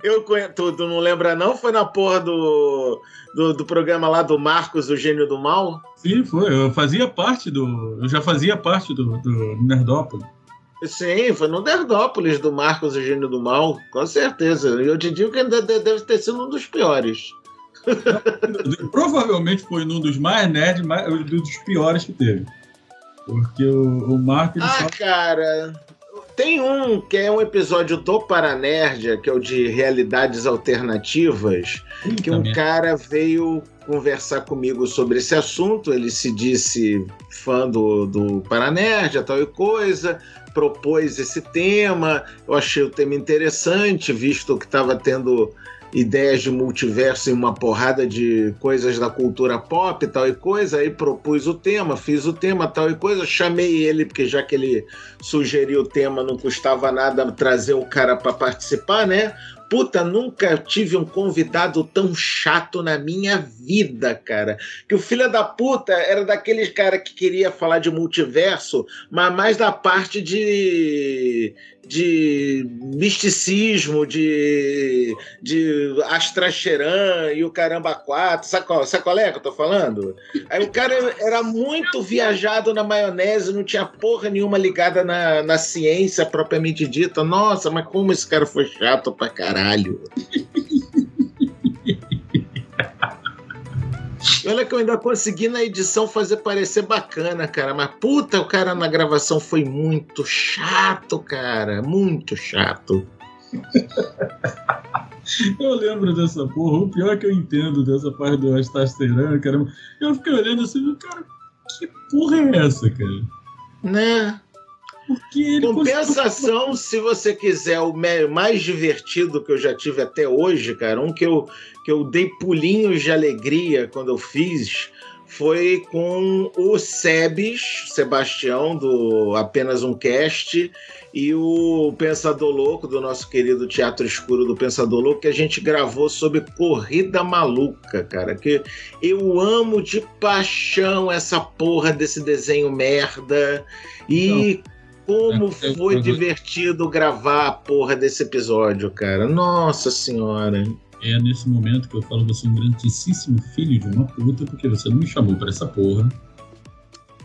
eu conheço, tu, tu, não lembra, não? Foi na porra do, do, do, programa lá do Marcos, o Gênio do Mal? Sim, foi. Eu fazia parte do. Eu já fazia parte do, do Nerdópolis. Sim, foi no Nerdópolis do Marcos Eugênio do Mal, com certeza. E eu te digo que deve ter sido um dos piores. Provavelmente foi um dos mais nerds, mais, um dos piores que teve. Porque o, o Marcos. Ah, só... cara. Tem um que é um episódio do Paranerdia, que é o de realidades alternativas, que um cara veio conversar comigo sobre esse assunto. Ele se disse fã do, do Paranerdia, tal e coisa propôs esse tema. Eu achei o tema interessante, visto que estava tendo ideias de multiverso em uma porrada de coisas da cultura pop, tal e coisa. Aí propus o tema, fiz o tema, tal e coisa. Chamei ele, porque já que ele sugeriu o tema, não custava nada trazer o cara para participar, né? Puta, nunca tive um convidado tão chato na minha vida, cara. Que o filho da puta era daqueles cara que queria falar de multiverso, mas mais da parte de de misticismo, de, de Astraxeran e o caramba quatro. Sabe qual, sabe qual é que eu tô falando? Aí o cara era muito viajado na maionese, não tinha porra nenhuma ligada na, na ciência propriamente dita. Nossa, mas como esse cara foi chato pra caralho. Olha que eu ainda consegui na edição fazer parecer bacana, cara. Mas puta, o cara na gravação foi muito chato, cara. Muito chato. eu lembro dessa porra. O pior é que eu entendo dessa parte do Astasteran, cara. Eu fiquei olhando assim, cara, que porra é essa, cara? Né? Compensação, conseguiu... se você quiser, o mais divertido que eu já tive até hoje, cara, um que eu, que eu dei pulinhos de alegria quando eu fiz, foi com o Sebes, Sebastião, do Apenas um Cast, e o Pensador Louco, do nosso querido Teatro Escuro do Pensador Louco, que a gente gravou sobre Corrida Maluca, cara. Que eu amo de paixão essa porra desse desenho merda. E como é, foi divertido gravar a porra desse episódio, cara. Nossa Senhora. É nesse momento que eu falo você é um grandíssimo filho de uma puta, porque você não me chamou para essa porra.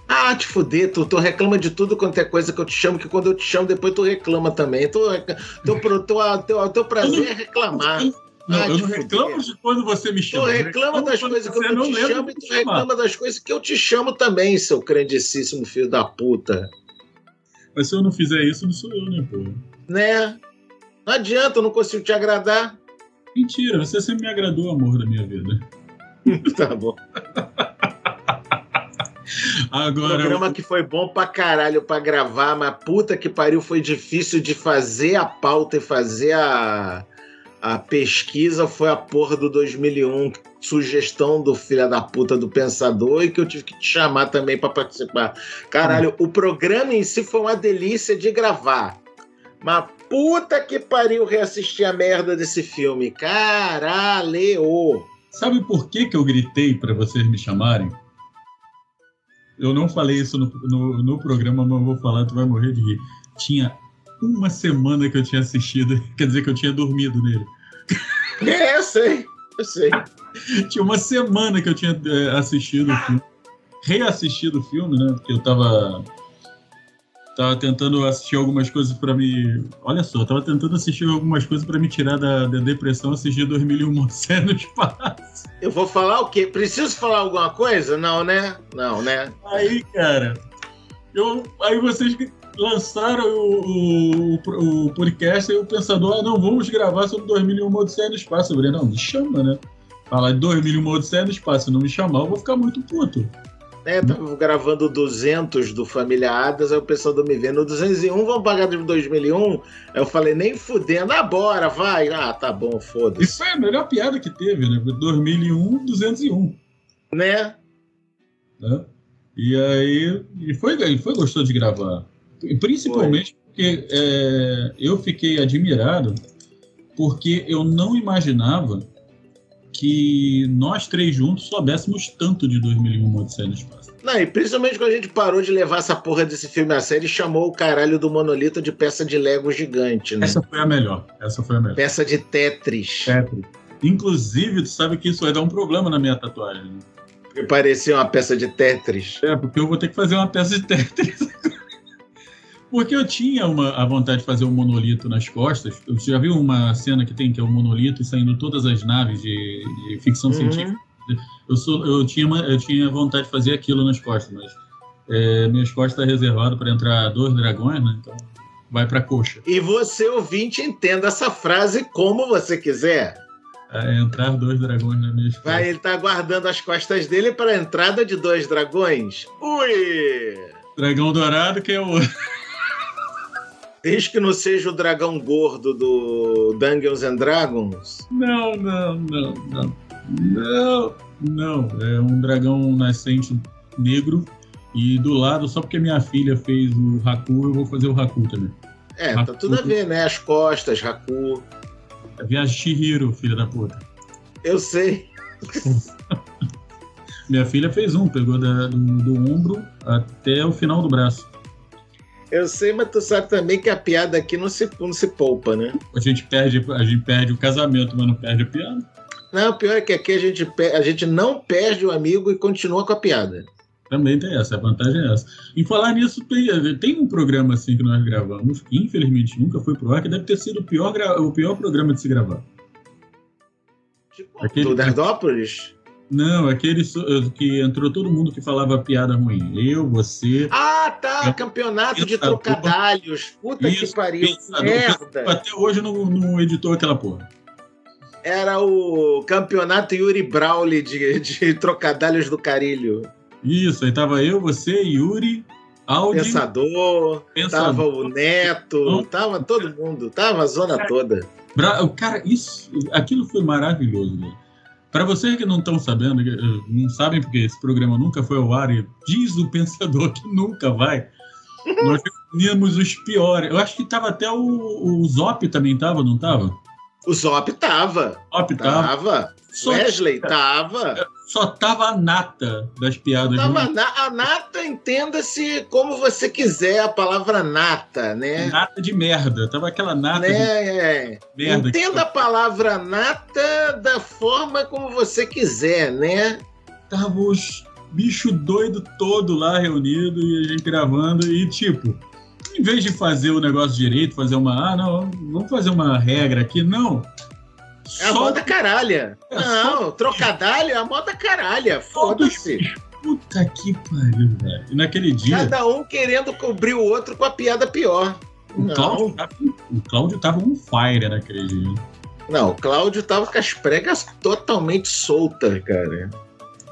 Ah, te fuder, tu, tu reclama de tudo quanto é coisa que eu te chamo, que quando eu te chamo, depois tu reclama também. Tu, teu, teu, teu, teu prazer é reclamar. Não, ah, eu não reclamo de quando você me chama. Tu reclama das coisas que eu te chamo e tu reclama das coisas que eu te chamo também, seu grandíssimo filho da puta. Mas se eu não fizer isso, não sou eu, né, pô? Né? Não adianta, eu não consigo te agradar. Mentira, você sempre me agradou, amor da minha vida. tá bom. Agora, programa que foi bom pra caralho pra gravar, mas puta que pariu, foi difícil de fazer a pauta e fazer a, a pesquisa. Foi a porra do 2001, sugestão do filho da puta do Pensador e que eu tive que te chamar também para participar. Caralho, hum. o programa em si foi uma delícia de gravar. Mas puta que pariu reassistir a merda desse filme. Caralho! Sabe por que, que eu gritei para vocês me chamarem? Eu não falei isso no, no, no programa, mas vou falar, tu vai morrer de rir. Tinha uma semana que eu tinha assistido, quer dizer que eu tinha dormido nele. É, eu sei, eu sei. tinha uma semana que eu tinha é, assistido o filme, reassistido o filme, né? Porque eu tava tava tentando assistir algumas coisas para me. Olha só, eu tava tentando assistir algumas coisas para me tirar da, da depressão, assistir 2001 Odisseia no Espaço. Eu vou falar o quê? Preciso falar alguma coisa? Não, né? Não, né? Aí, cara, eu, aí vocês lançaram o, o, o podcast e o pensador, ah, não, vamos gravar sobre 2001 Odisseia no Espaço. Eu falei, não, me chama, né? Falar de 2001 Odisseia no Espaço, se não me chamar, eu vou ficar muito puto né? Tava gravando 200 do Família Adas, aí o pessoal do me vendo 201, vamos pagar de 2001? Aí eu falei, nem fudendo, ah, bora, vai. Ah, tá bom, foda-se. Isso foi a melhor piada que teve, né? 2001, 201. Né? né? E aí, e foi, e foi gostoso de gravar. Principalmente foi. porque é, eu fiquei admirado, porque eu não imaginava que nós três juntos soubéssemos tanto de 2001 Odisseia no Espaço. Não, e principalmente quando a gente parou de levar essa porra desse filme a série e chamou o caralho do monolito de peça de Lego gigante, né? Essa foi a melhor. Essa foi a melhor. Peça de Tetris. Tetris. Inclusive, tu sabe que isso vai dar um problema na minha tatuagem. Né? Parecia uma peça de Tetris. É, porque eu vou ter que fazer uma peça de Tetris. Porque eu tinha uma, a vontade de fazer um monolito nas costas. Você já viu uma cena que tem que é o um monolito saindo todas as naves de, de ficção uhum. científica? Eu, sou, eu, tinha uma, eu tinha vontade de fazer aquilo nas costas, mas é, minhas costas estão reservado para entrar dois dragões, né? Então vai para coxa. E você, ouvinte, entenda essa frase como você quiser. Entrar dois dragões na minha. Vai, ele tá guardando as costas dele para a entrada de dois dragões? Ui! Dragão dourado que é o Desde que não seja o dragão gordo do Dungeons and Dragons? Não, não, não, não. Não, não. É um dragão nascente negro. E do lado, só porque minha filha fez o Haku, eu vou fazer o Haku também. É, Haku, tá tudo a ver, né? As costas, Haku. É viagem Shihiro, filha da puta. Eu sei. minha filha fez um, pegou da, do, do ombro até o final do braço. Eu sei, mas tu sabe também que a piada aqui não se, não se poupa, né? A gente, perde, a gente perde o casamento, mas não perde a piada. Não, o pior é que aqui a gente, a gente não perde o amigo e continua com a piada. Também tem essa, a vantagem é essa. Em falar nisso, tem, tem um programa assim que nós gravamos, que infelizmente nunca foi pro ar, que deve ter sido o pior, o pior programa de se gravar. Tipo, Aquele... do Dardópolis? Não, aquele eh, que entrou todo mundo que falava piada ruim. Eu, você. Ah, tá! Campeonato de trocadalhos. Puta isso, que pariu. Merda. Até hoje não, não editou aquela porra. Era o campeonato Yuri Brawley de, de trocadalhos do Carilho. Isso, aí tava eu, você, Yuri, Audi. Pensador, Pensador. tava o Neto, não. tava todo mundo, tava a zona toda. Cara, isso, aquilo foi maravilhoso, velho. Para vocês que não estão sabendo, eh, não sabem porque esse programa nunca foi ao ar e diz o pensador que nunca vai, nós reunimos os piores. Eu acho que tava até o, o Zop também tava, não tava? O Zop tava. Zop tava. Tava. Só, Wesley tava. Só tava a nata das piadas. Tava na- a nata, entenda-se como você quiser a palavra nata, né? Nata de merda. Tava aquela nata Né? de É. merda. Entenda a palavra nata da forma como você quiser, né? Tava os bicho doido todo lá reunido e a gente gravando e tipo, em vez de fazer o negócio direito, fazer uma, ah, não, vamos fazer uma regra aqui, não. É a moda caralha. É, Não, trocadalho é a moda caralha. Foda-se. Puta que pariu, velho. E naquele dia, Cada um querendo cobrir o outro com a piada pior. o Cláudio, tava, o Cláudio tava um fire naquele dia. não, o Cláudio tava com as pregas totalmente soltas, cara.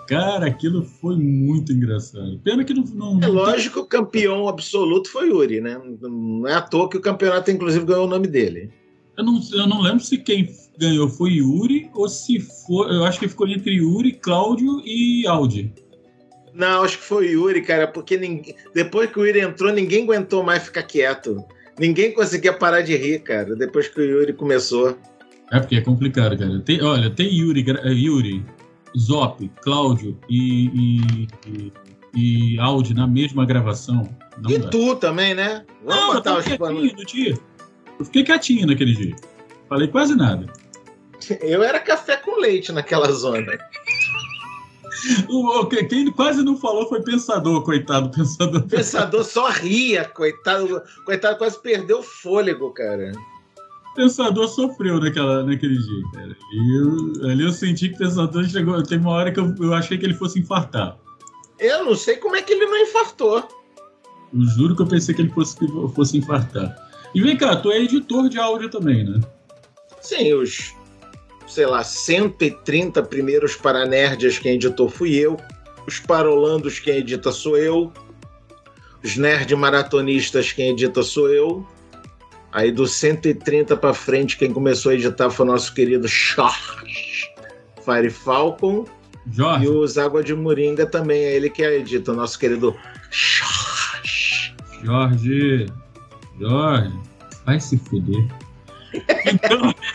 Cara, aquilo foi muito engraçado. Pena que não. não, É lógico que o campeão absoluto foi Yuri, né? Não é à toa que o campeonato, inclusive, ganhou o nome dele. eu, não, eu não lembro se quem ganhou foi Yuri ou se foi. Eu acho que ficou entre Yuri, Cláudio e Audi. Não, acho que foi Yuri, cara, porque ninguém... depois que o Yuri entrou, ninguém aguentou mais ficar quieto. Ninguém conseguia parar de rir, cara, depois que o Yuri começou. É porque é complicado, cara. Tem, olha, tem Yuri, eh, Yuri, Zop, Cláudio e, e, e, e Audi na mesma gravação. Não e dá. tu também, né? Vamos Não, eu botar tava os panos. quietinho no dia. Eu fiquei quietinho naquele dia. Falei quase nada. Eu era café com leite naquela zona. O, o- que- quem quase não falou foi Pensador, coitado. Pensador. Pensador só ria, coitado. Coitado, quase perdeu o fôlego, cara. Pensador sofreu naquela, naquele dia, cara. E eu, ali eu senti que o Pensador chegou. Teve uma hora que eu, eu achei que ele fosse infartar. Eu não sei como é que ele não infartou. Eu juro que eu pensei que ele fosse, que fosse infartar. E vem cá, tu é editor de áudio também, né? Sim, os, sei lá, 130 primeiros Paranerdias quem editou fui eu. Os Parolandos quem edita sou eu. Os Nerd Maratonistas quem edita sou eu. Aí do 130 pra frente quem começou a editar foi o nosso querido Charles Fire Falcon. E Jorge, os Água de Moringa também é ele que edita, o nosso querido Charles. Jorge, Jorge, vai se fuder. Então.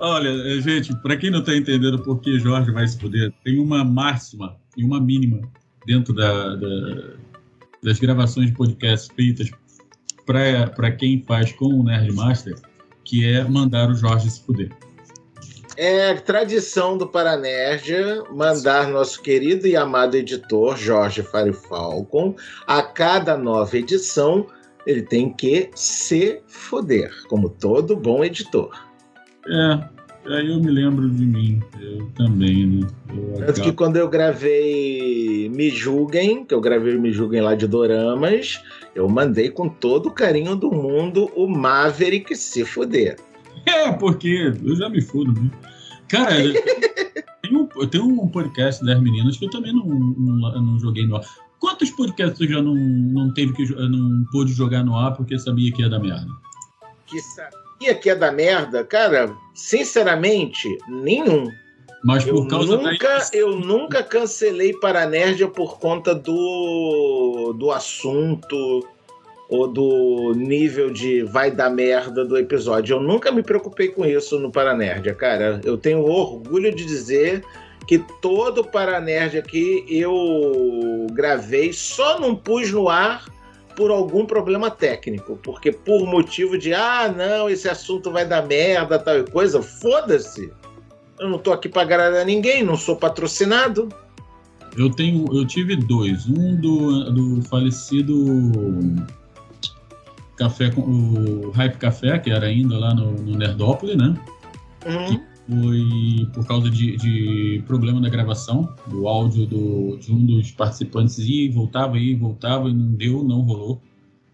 Olha, eh, gente, para quem não tá entendendo por que Jorge vai se fuder, tem uma máxima e uma mínima dentro da, da- das gravações de podcast feitas para quem faz com o Nerdmaster, que é mandar o Jorge se fuder. É tradição do Paranerdia mandar nosso querido e amado editor Jorge Fire Falcon a cada nova edição ele tem que se foder, como todo bom editor. É, aí eu me lembro de mim, eu também, né? Eu Tanto que quando eu gravei Me Julguem, que eu gravei Me Julguem lá de Doramas, eu mandei com todo o carinho do mundo o Maverick se foder. É, porque eu já me fudo, né? Cara, tem um, tem um podcast das meninas que eu também não, não, não joguei no ar. Quantos podcasts tu já não, não teve que não pôde jogar no ar porque sabia que ia dar merda? Que sabia que é da merda, cara, sinceramente, nenhum. Mas Eu por causa nunca, da. eu nunca cancelei Paranerdia por conta do, do assunto ou do nível de vai dar merda do episódio. Eu nunca me preocupei com isso no Paranerdia, cara. Eu tenho orgulho de dizer que todo Paranerdia que eu gravei só não pus no ar por algum problema técnico, porque por motivo de ah, não, esse assunto vai dar merda, tal coisa, foda-se. Eu não tô aqui pra agradar ninguém, não sou patrocinado. Eu tenho. Eu tive dois. Um do, do falecido Café com o Hype Café, que era ainda lá no, no Nerdópolis, né? Uhum. Foi por causa de, de problema na gravação. O áudio do, de um dos participantes e voltava, e voltava, e não deu, não rolou.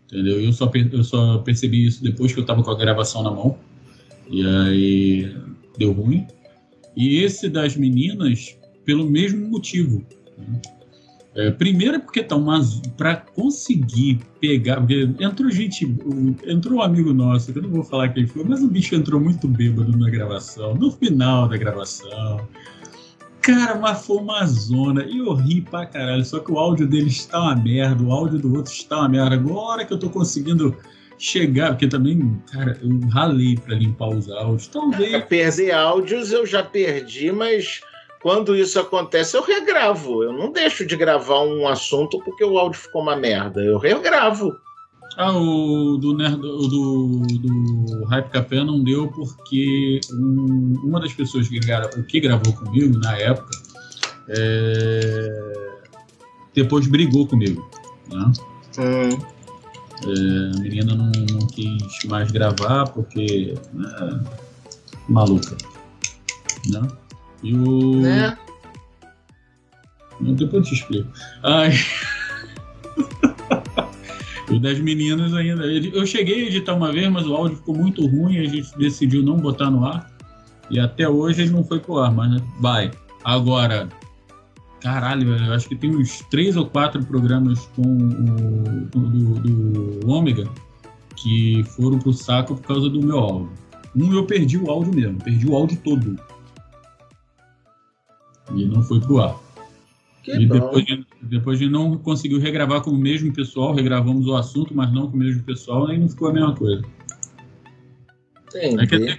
Entendeu? Eu só, eu só percebi isso depois que eu estava com a gravação na mão. E aí deu ruim. E esse das meninas, pelo mesmo motivo. né? É, primeiro é porque tá uma para conseguir pegar, porque entrou gente, entrou um amigo nosso, que eu não vou falar quem foi, mas o bicho entrou muito bêbado na gravação, no final da gravação. Cara, mas foi uma zona. E eu ri pra caralho. Só que o áudio dele está uma merda, o áudio do outro está uma merda. Agora que eu tô conseguindo chegar, porque também, cara, eu ralei pra limpar os áudios. Talvez. Perder áudios eu já perdi, mas quando isso acontece, eu regravo. Eu não deixo de gravar um assunto porque o áudio ficou uma merda. Eu regravo. Ah, o do, Nerd, o do, do Hype Café não deu porque um, uma das pessoas que, que gravou comigo na época é, depois brigou comigo. Né? Hum. É, a menina não, não, quis mais gravar porque. Né, maluca. Né? E o. Né? Depois eu te explico. Ai. o das meninas ainda. Eu cheguei a editar uma vez, mas o áudio ficou muito ruim e a gente decidiu não botar no ar. E até hoje ele não foi pro ar, mas vai. Agora, caralho, eu acho que tem uns três ou quatro programas com o do, do Ômega que foram pro saco por causa do meu áudio. Um eu perdi o áudio mesmo, perdi o áudio todo. E não foi pro ar. Que e depois de, depois de não conseguir regravar com o mesmo pessoal, regravamos o assunto, mas não com o mesmo pessoal, aí não ficou a mesma coisa. Entendi. É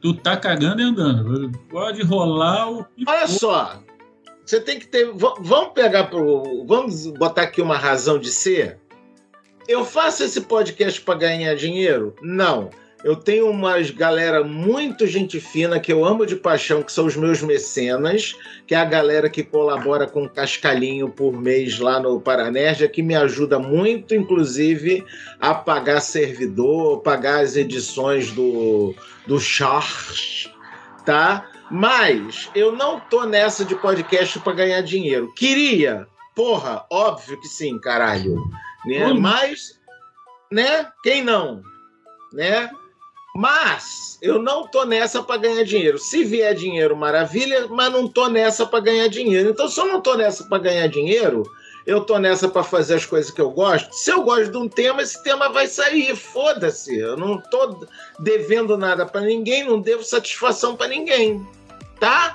tu tá cagando e andando. Pode rolar o. Olha for. só. Você tem que ter. Vamos pegar pro. Vamos botar aqui uma razão de ser? Eu faço esse podcast para ganhar dinheiro? Não. Eu tenho umas galera muito gente fina que eu amo de paixão, que são os meus mecenas, que é a galera que colabora com cascalhinho por mês lá no Paranerdia, que me ajuda muito, inclusive, a pagar servidor, pagar as edições do, do Charles, tá? Mas eu não tô nessa de podcast para ganhar dinheiro. Queria, porra, óbvio que sim, caralho. Né? Mas, né? Quem não? Né? Mas eu não tô nessa para ganhar dinheiro. Se vier dinheiro, maravilha, mas não tô nessa para ganhar dinheiro. Então, se eu não tô nessa para ganhar dinheiro, eu tô nessa para fazer as coisas que eu gosto. Se eu gosto de um tema, esse tema vai sair. Foda-se. Eu não tô devendo nada para ninguém, não devo satisfação para ninguém. Tá?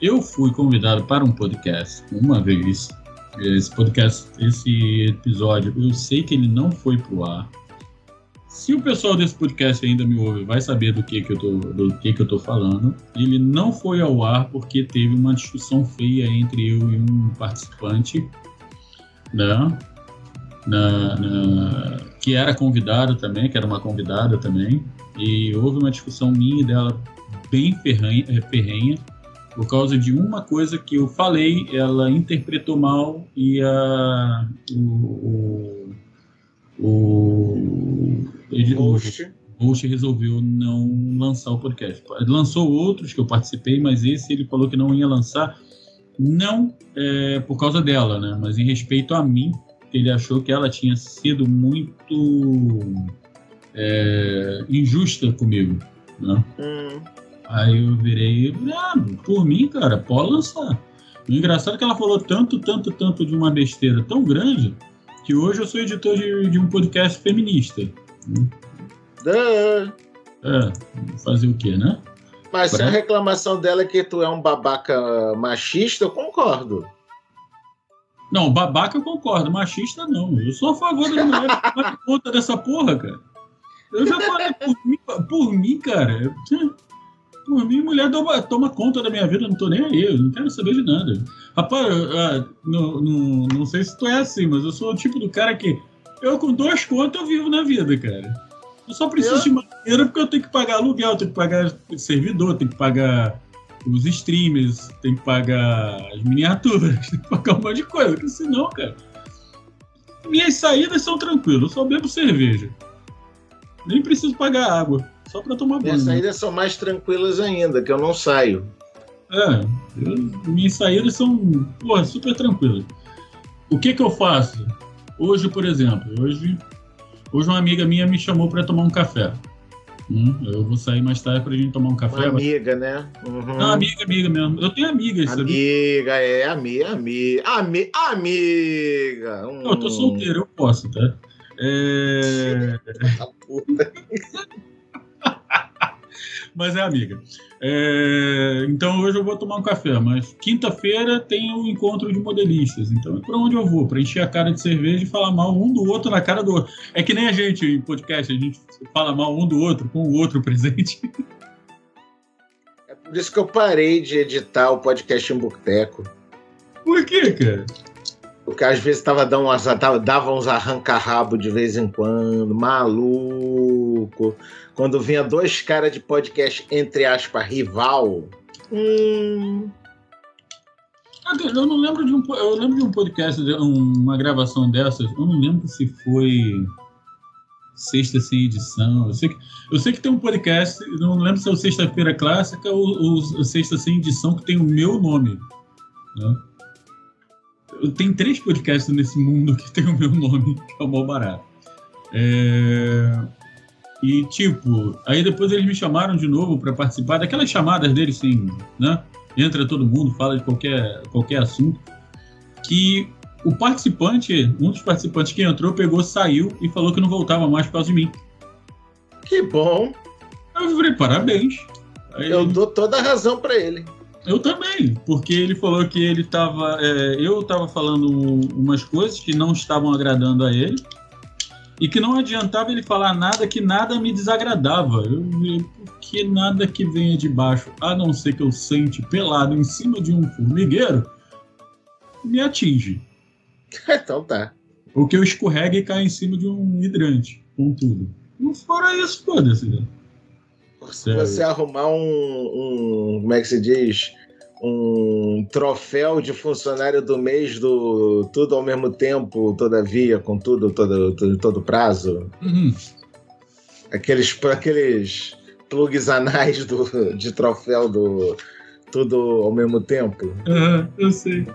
Eu fui convidado para um podcast uma vez. Esse podcast, esse episódio, eu sei que ele não foi pro ar se o pessoal desse podcast ainda me ouve, vai saber do que, que, eu, tô, do que, que eu tô falando. Ele não foi ao ar porque teve uma discussão feia entre eu e um participante, né? Na, na, que era convidado também, que era uma convidada também. E houve uma discussão minha e dela bem ferranha, é, ferrenha por causa de uma coisa que eu falei, ela interpretou mal e a, o, o, o ele, host. o host resolveu não lançar o podcast. Lançou outros que eu participei, mas esse ele falou que não ia lançar, não é, por causa dela, né? Mas em respeito a mim, ele achou que ela tinha sido muito é, injusta comigo, né? Hum. Aí eu virei, ah, por mim, cara, pode lançar. O engraçado é que ela falou tanto, tanto, tanto de uma besteira tão grande que hoje eu sou editor de, de um podcast feminista. Duh. É, fazer o quê, né? Mas se a reclamação dela é que tu é um babaca machista, eu concordo. Não, babaca eu concordo, machista não. Eu sou a favor da mulher tomar conta dessa porra, cara. Eu já falei por mim, por mim, cara. Por mim, mulher toma, toma conta da minha vida, não tô nem aí, eu não quero saber de nada. Rapaz, eu, não, não, não sei se tu é assim, mas eu sou o tipo do cara que eu com duas contas eu vivo na vida, cara. Eu só preciso eu... de maneira porque eu tenho que pagar aluguel, tenho que pagar servidor, tenho que pagar os streamers, tenho que pagar as miniaturas, tenho que pagar um monte de coisa, porque senão, cara. Minhas saídas são tranquilas, eu só bebo cerveja. Nem preciso pagar água, só para tomar banho. Minhas saídas são mais tranquilas ainda, que eu não saio. É, eu, minhas saídas são, porra, super tranquilas. O que que eu faço? Hoje, por exemplo, hoje, hoje uma amiga minha me chamou para tomar um café. Hum, eu vou sair mais tarde pra gente tomar um café. Uma amiga, né? Uhum. Não, amiga, amiga mesmo. Eu tenho amigas. Amiga, sabe? é, amiga, amiga. Ami, amiga. Hum. Não, eu tô solteiro, eu posso, tá? É... mas é amiga. É, então hoje eu vou tomar um café, mas quinta-feira tem o um encontro de modelistas. Então é para onde eu vou? Para encher a cara de cerveja e falar mal um do outro na cara do outro. É que nem a gente em podcast, a gente fala mal um do outro com o outro presente. É por isso que eu parei de editar o podcast em Boteco. Por quê, cara? Porque às vezes tava dando umas, dava uns arranca-rabo de vez em quando, maluco. Quando vinha dois caras de podcast, entre aspas, rival. Hum... Eu não lembro de um, eu lembro de um podcast, uma gravação dessas. Eu não lembro se foi sexta sem edição. Eu sei que, eu sei que tem um podcast, não lembro se é o Sexta-feira Clássica ou o Sexta sem edição que tem o meu nome. Né? Tem três podcasts nesse mundo que tem o meu nome, que é o mal barato. É... E, tipo, aí depois eles me chamaram de novo para participar daquelas chamadas deles, sim, né? Entra todo mundo, fala de qualquer, qualquer assunto. Que o participante, um dos participantes que entrou, pegou, saiu e falou que não voltava mais por causa de mim. Que bom! Eu falei, parabéns. Aí, eu dou toda a razão para ele. Eu também, porque ele falou que ele estava. É, eu estava falando umas coisas que não estavam agradando a ele e que não adiantava ele falar nada que nada me desagradava. Eu, porque nada que venha de baixo, a não ser que eu sente pelado em cima de um formigueiro, me atinge. então tá. Ou que eu escorregue e caia em cima de um hidrante, com tudo. Não fora isso, foda-se. Né? Se você arrumar um, um. Como é que se diz? Um troféu de funcionário do mês do tudo ao mesmo tempo, todavia, com tudo, todo, todo, todo prazo. Uhum. Aqueles, aqueles plugs anais do, de troféu do tudo ao mesmo tempo. Uhum, eu sei.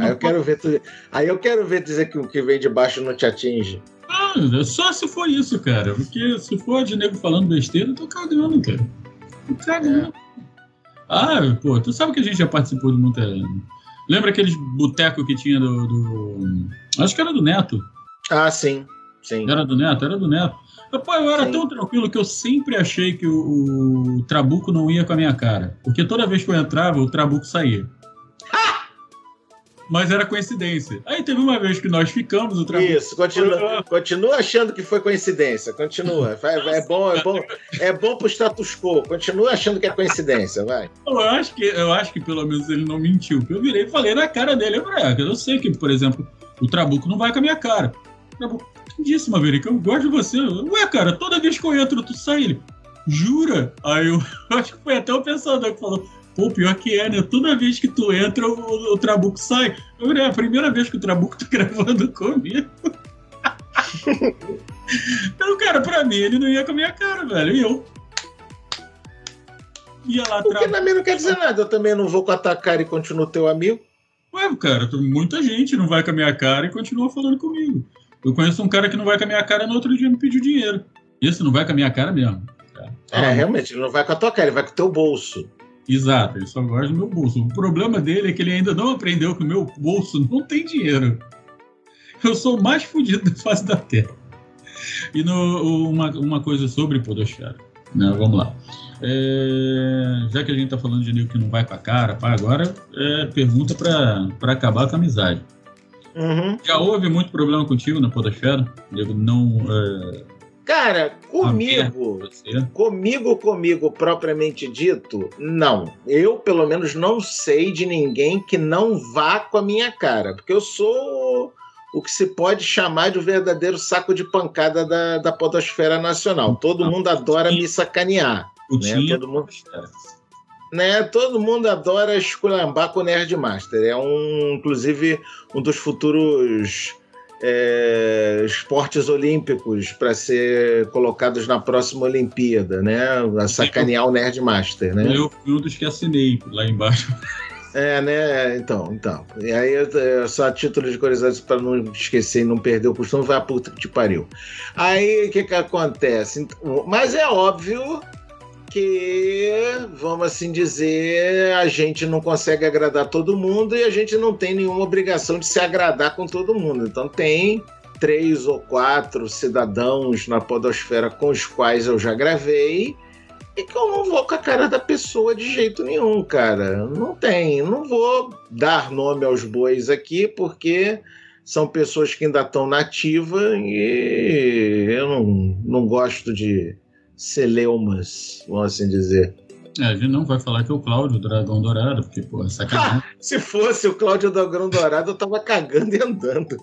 Aí eu quero ver tu, aí eu quero ver dizer que o que vem de baixo não te atinge. Ah, só se for isso, cara. Porque se for de nego falando besteira, eu tô cagando, cara. Tô cagando. É. Ah, pô, tu sabe que a gente já participou de muita. Lembra aqueles boteco que tinha do, do, Acho que era do Neto. Ah, sim. sim. Era do Neto, era do Neto. Pô, eu era sim. tão tranquilo que eu sempre achei que o, o Trabuco não ia com a minha cara. Porque toda vez que eu entrava, o Trabuco saía mas era coincidência. Aí teve uma vez que nós ficamos, o trabalho. Isso, continua, continua achando que foi coincidência, continua. É, é bom, é bom, é bom pro status quo, continua achando que é coincidência, vai. Eu acho que, eu acho que pelo menos ele não mentiu. Eu virei e falei na cara dele, eu, falei, ah, eu sei que, por exemplo, o Trabuco não vai com a minha cara. Trabuco, disse, Maverick, eu gosto de você. Ué, cara, toda vez que eu entro, tu sai ele. Jura? Aí eu acho que foi até o pensador que falou: Pô, pior que é, né? Toda vez que tu entra, o, o Trabuco sai. Eu, é a primeira vez que o Trabuco tá gravando comigo. então, cara, pra mim, ele não ia com a minha cara, velho. E eu. Ia lá. Porque também não quer dizer nada. Eu também não vou com a tua cara e continuo teu amigo. Ué, cara, muita gente não vai com a minha cara e continua falando comigo. Eu conheço um cara que não vai com a minha cara e no outro dia me pediu dinheiro. Esse não vai com a minha cara mesmo. É, realmente, ele não vai com a tua cara, ele vai com o teu bolso. Exato, ele só gosta do meu bolso. O problema dele é que ele ainda não aprendeu que o meu bolso não tem dinheiro. Eu sou o mais fodido da face da Terra. E no, uma, uma coisa sobre Podosfera. Né? Vamos lá. É, já que a gente está falando de nego que não vai com a cara, pá, agora é pergunta para acabar com a amizade. Uhum. Já houve muito problema contigo na Podosfera? Nego não. É, Cara, comigo, comigo, comigo, propriamente dito, não. Eu, pelo menos, não sei de ninguém que não vá com a minha cara, porque eu sou o que se pode chamar de o um verdadeiro saco de pancada da, da podosfera nacional. Todo mundo adora me sacanear. Né? Todo mundo, né? Todo mundo adora esculambar com o Nerdmaster. É um, inclusive, um dos futuros é, esportes olímpicos para ser colocados na próxima Olimpíada, né? A sacanear o Nerdmaster, né? Eu fui um dos que assinei lá embaixo. É, né? Então, então. E aí, só a título de curiosidade, para não esquecer e não perder o costume, vai a puta que te pariu. Aí, o que que acontece? Mas é óbvio que, vamos assim dizer, a gente não consegue agradar todo mundo e a gente não tem nenhuma obrigação de se agradar com todo mundo. Então, tem três ou quatro cidadãos na Podosfera com os quais eu já gravei e que eu não vou com a cara da pessoa de jeito nenhum, cara. Não tem. Não vou dar nome aos bois aqui, porque são pessoas que ainda estão nativa e eu não, não gosto de celeumas, vamos assim dizer. É, a gente não vai falar que é o Cláudio Dragão Dourado, porque, pô, é sacanagem. se fosse o Cláudio Dragão Dourado, eu tava cagando e andando.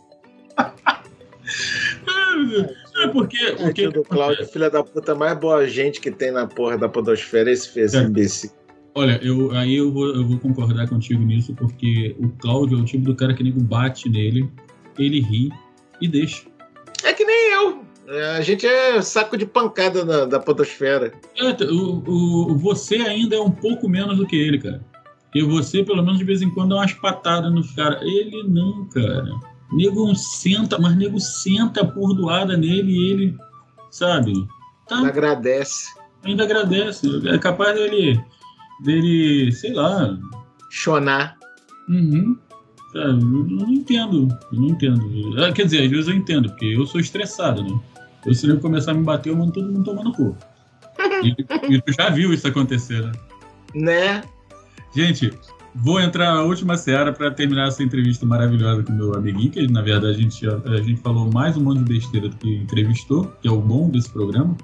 É porque. O que do Cláudio, filha da puta mais boa gente que tem na porra da Podosfera, esse fez é. imbecil. Olha, eu, aí eu vou, eu vou concordar contigo nisso, porque o Cláudio é o tipo do cara que nego bate nele, ele ri e deixa. É que nem eu. É, a gente é saco de pancada na, da Podosfera. É, o, o, você ainda é um pouco menos do que ele, cara. Porque você, pelo menos, de vez em quando dá umas patadas nos caras. Ele não, cara. Nego senta, mas nego senta a pordoada nele e ele, sabe? Tá, ainda agradece. Ainda agradece. É capaz dele, dele sei lá. Chonar. Uhum. Sabe? Eu não entendo. Eu não entendo. Ah, quer dizer, às vezes eu entendo, porque eu sou estressado, né? Eu, se ele começar a me bater, eu mando todo mundo tomar no cu. E, e tu já viu isso acontecer, né? Né? Gente, Vou entrar na última seara para terminar essa entrevista maravilhosa com meu amiguinho, que na verdade a gente, a, gente falou mais um monte de besteira do que entrevistou, que é o bom desse programa.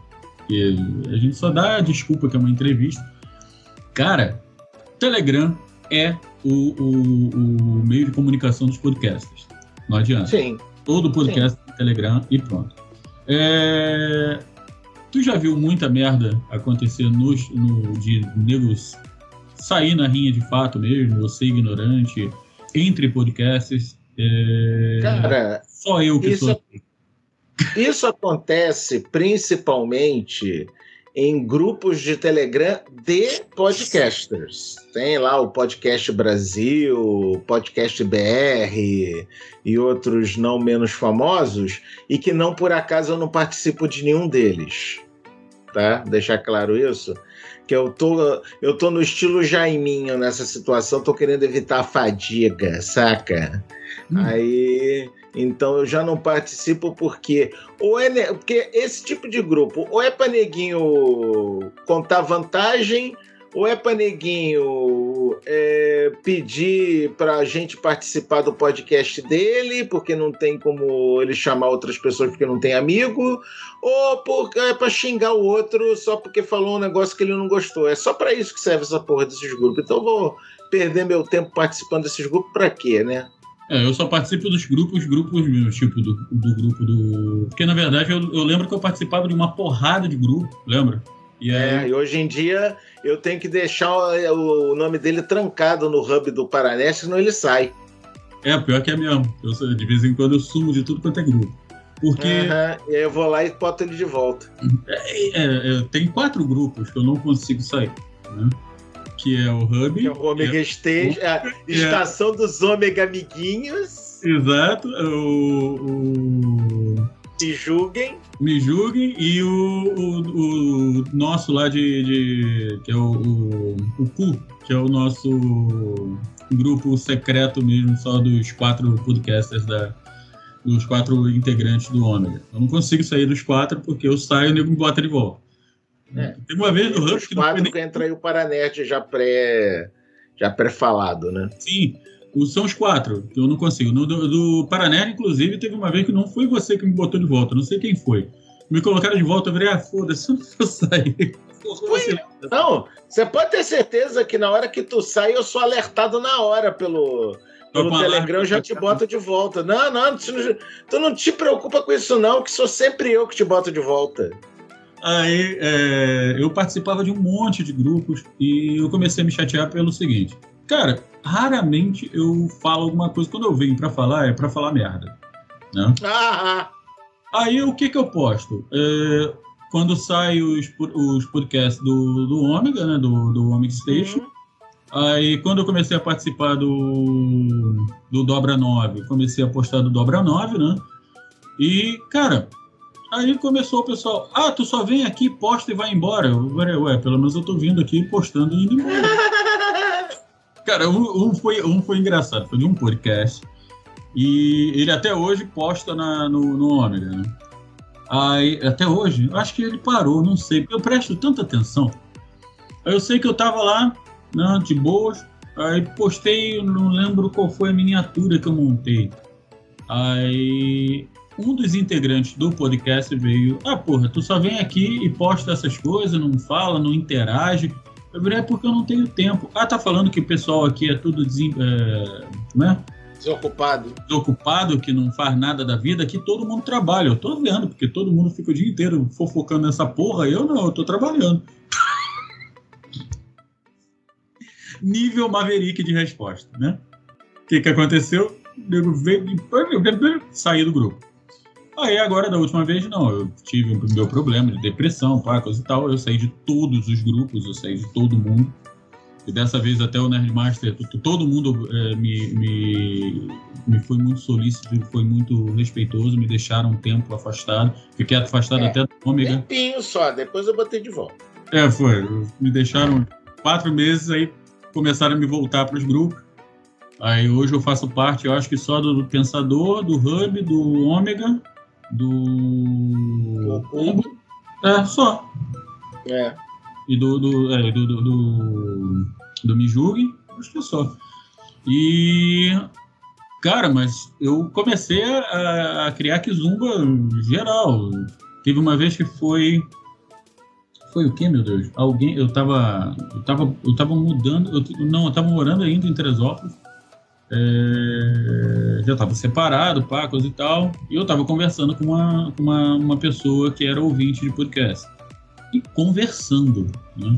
E a gente só dá a desculpa que é uma entrevista. Cara, Telegram é o, o, o meio de comunicação dos podcasters. Não adianta. Sim. Todo podcast Sim. Telegram e pronto. É... Tu já viu muita merda acontecer nos, no, de negros sair na rinha de fato mesmo, você ignorante, entre podcasts. É... Cara, só eu que isso, sou. Isso acontece principalmente em grupos de Telegram de podcasters. Tem lá o Podcast Brasil, Podcast BR e outros não menos famosos, e que não por acaso eu não participo de nenhum deles. Tá? Deixar claro isso que eu tô, eu tô no estilo Jaiminho nessa situação, tô querendo evitar a fadiga, saca? Hum. Aí, então eu já não participo porque ou é porque esse tipo de grupo ou é para neguinho contar vantagem ou é para neguinho é, pedir para a gente participar do podcast dele, porque não tem como ele chamar outras pessoas porque não tem amigo, ou porque é para xingar o outro só porque falou um negócio que ele não gostou. É só para isso que serve essa porra desses grupos. Então eu vou perder meu tempo participando desses grupos para quê, né? É, eu só participo dos grupos, grupos meus, tipo, do, do grupo do. Porque na verdade eu, eu lembro que eu participava de uma porrada de grupo, lembra? E, aí... é, e hoje em dia eu tenho que deixar o, o nome dele trancado no hub do Paranete, senão ele sai. É, pior que é mesmo. Eu, de vez em quando eu sumo de tudo quanto é grupo. Porque. Uhum, e aí eu vou lá e boto ele de volta. É, é, é, tem quatro grupos que eu não consigo sair. Né? Que é o Hub. Que é o Omega é, Stage, a é. estação dos Omega Amiguinhos. Exato. O, o me julguem. Me julguem e o, o, o nosso lá de, de, que é o, o, o CU, que é o nosso grupo secreto mesmo, só dos quatro podcasters da, dos quatro integrantes do Ômega. Eu não consigo sair dos quatro porque eu saio e o nego me bota de volta. É. Tem uma vez no Hub que quatro nem... que entra aí o Paranerd já pré já pré-falado, né? Sim. São os quatro, que eu não consigo. No, do, do Paraná, inclusive, teve uma vez que não foi você que me botou de volta, não sei quem foi. Me colocaram de volta, eu falei, ah, foda-se, eu sair. Não, você pode ter certeza que na hora que tu sai, eu sou alertado na hora pelo, pelo Telegram, eu já te boto de volta. Não, não, não, tu não te preocupa com isso, não, que sou sempre eu que te boto de volta. Aí é, eu participava de um monte de grupos e eu comecei a me chatear pelo seguinte. Cara, raramente eu falo alguma coisa. Quando eu venho para falar, é para falar merda. Né? Ah, Aí o que que eu posto? É, quando sai os, os podcasts do, do Ômega, né? Do, do Omega Station, uhum. Aí, quando eu comecei a participar do, do Dobra 9, comecei a postar do Dobra 9, né? E, cara, aí começou o pessoal, ah, tu só vem aqui, posta e vai embora. Eu falei, ué, pelo menos eu tô vindo aqui postando e indo embora. cara, um, um, foi, um foi engraçado, foi de um podcast. E ele até hoje posta na, no, no Ômega, né? Aí, até hoje, acho que ele parou, não sei, eu presto tanta atenção. Aí eu sei que eu tava lá, né, de boas, aí postei, não lembro qual foi a miniatura que eu montei. Aí um dos integrantes do podcast veio, ah, porra, tu só vem aqui e posta essas coisas, não fala, não interage. Eu falei, é porque eu não tenho tempo. Ah, tá falando que o pessoal aqui é tudo desem... é, né? Desocupado. desocupado, que não faz nada da vida, aqui todo mundo trabalha. Eu tô vendo, porque todo mundo fica o dia inteiro fofocando nessa porra. Eu não, eu tô trabalhando. Nível Maverick de resposta, né? O que que aconteceu? Saí do grupo. Aí agora, da última vez, não. Eu tive o meu problema de depressão, pá, coisa e tal. Eu saí de todos os grupos, eu saí de todo mundo. E dessa vez até o Nerdmaster, todo mundo eh, me, me, me foi muito solícito, foi muito respeitoso, me deixaram um tempo afastado. Fiquei afastado É. até do Ômega. Tempinho só, depois eu botei de volta. É, foi. Me deixaram quatro meses, aí começaram a me voltar para os grupos. Aí hoje eu faço parte, eu acho que só do Pensador, do Hub, do Ômega, do. Combo. É, só. É. E do. do, é, do, do, do, do Mijugi, acho que é só. E. Cara, mas eu comecei a, a criar Kizumba geral. Teve uma vez que foi. Foi o quê, meu Deus? Alguém. Eu tava. Eu tava, eu tava mudando. Eu, não, eu tava morando ainda em Teresópolis. É, já tava separado, pá, coisa e tal. E eu tava conversando com uma, uma, uma pessoa que era ouvinte de podcast. E conversando, né?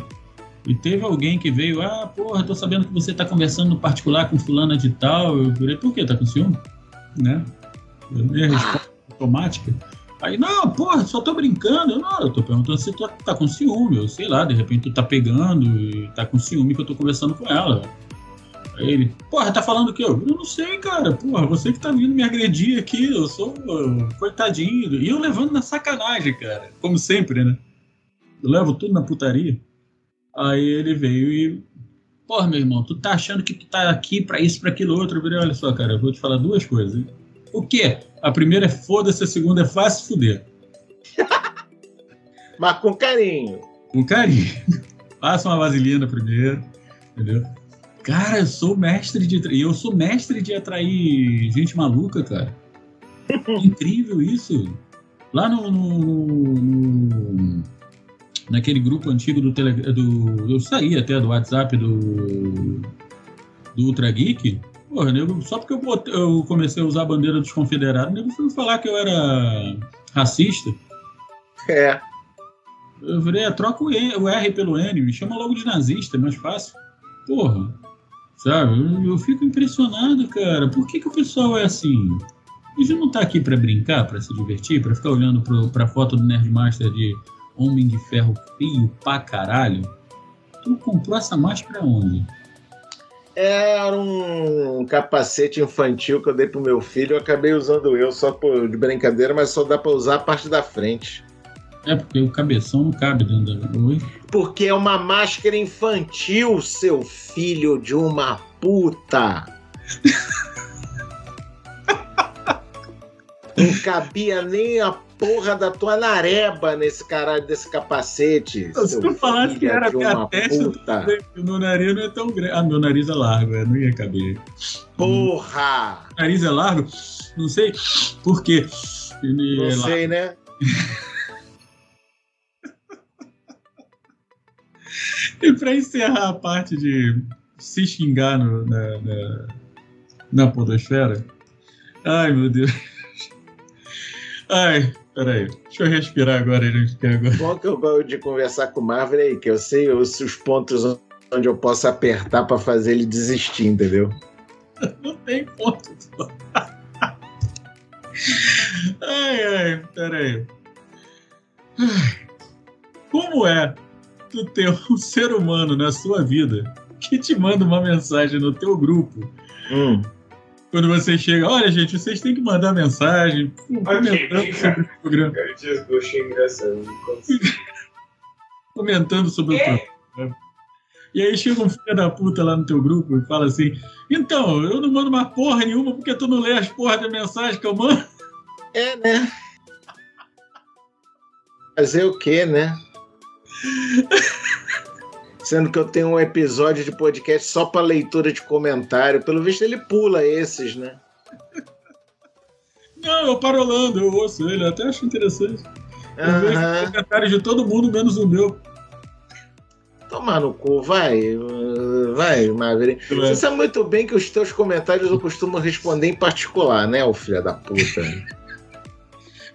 E teve alguém que veio, ah, porra, tô sabendo que você tá conversando no particular com fulana de tal. Eu falei, por quê? Tá com ciúme? Né? Eu dei a resposta automática. Aí, não, porra, só tô brincando. Eu, não, eu tô perguntando se tu tá com ciúme. Eu sei lá, de repente tu tá pegando e tá com ciúme que eu tô conversando com ela. Aí ele, porra, tá falando o quê? Eu, não sei, cara. Porra, você que tá vindo me agredir aqui. Eu sou uh, coitadinho. E eu levando na sacanagem, cara. Como sempre, né? Eu levo tudo na putaria. Aí ele veio e. Porra, meu irmão, tu tá achando que tu tá aqui pra isso, pra aquilo outro? Eu falei, olha só, cara, eu vou te falar duas coisas. O quê? A primeira é foda-se, a segunda é fácil fuder. Mas com carinho. Com carinho. Passa uma vaselina primeiro, entendeu? Cara, eu sou mestre de. E eu sou mestre de atrair gente maluca, cara. Incrível isso. Lá no. no- no- naquele grupo antigo do Telegram. Do, eu saí até do WhatsApp do. Do Ultra Geek. Porra, nego, só porque eu, botei- eu comecei a usar a bandeira dos confederados, nego foi falar que eu era racista. É. Eu falei, é, troca o, E- o R pelo N, me chama logo de nazista, é mais fácil. Porra, sabe? Eu, eu fico impressionado, cara. Por que, que o pessoal é assim? A gente não tá aqui pra brincar, pra se divertir, pra ficar olhando pro, pra foto do Nerdmaster de Homem de Ferro feio pra caralho? Tu comprou essa máscara onde? Era um capacete infantil que eu dei pro meu filho. Eu acabei usando eu só por, de brincadeira, mas só dá pra usar a parte da frente. É, porque o cabeção não cabe dentro da. Oi? Porque é uma máscara infantil, seu filho de uma puta. Não cabia nem a porra da tua nareba nesse caralho desse capacete. Se tu falasse que era uma testa, puta. Meu nariz não é tão grande. Ah, meu nariz é largo, é, não ia caber. Porra! nariz é largo? Não sei por quê. Ele Não é sei, né? E pra encerrar a parte de se xingar no- na, na, na podosfera. Ai, meu Deus. Ai, peraí. Deixa eu respirar agora, gente, que agora. Bom que eu gosto de conversar com o Marvel aí, que eu sei os, os pontos onde eu posso apertar pra fazer ele desistir, entendeu? Não tem ponto. Ai, ai, peraí. Como é tu ter um ser humano na sua vida que te manda uma mensagem no teu grupo. Hum. Quando você chega, olha, gente, vocês têm que mandar mensagem comentando sobre o programa. Eu achei engraçado. Comentando sobre o programa. E aí chega um filho da puta lá no teu grupo e fala assim: Então, eu não mando uma porra nenhuma porque tu não lê as porra da mensagem que eu mando. É, né? Fazer o quê, né? Sendo que eu tenho um episódio de podcast só para leitura de comentário. Pelo visto, ele pula esses, né? Não, eu parolando, eu ouço ele, eu até acho interessante. Eu vejo comentários de todo mundo, menos o meu. Tomar no cu, vai. Vai, Maverick. Você sabe muito bem que os teus comentários eu costumo responder em particular, né, ô filho da puta?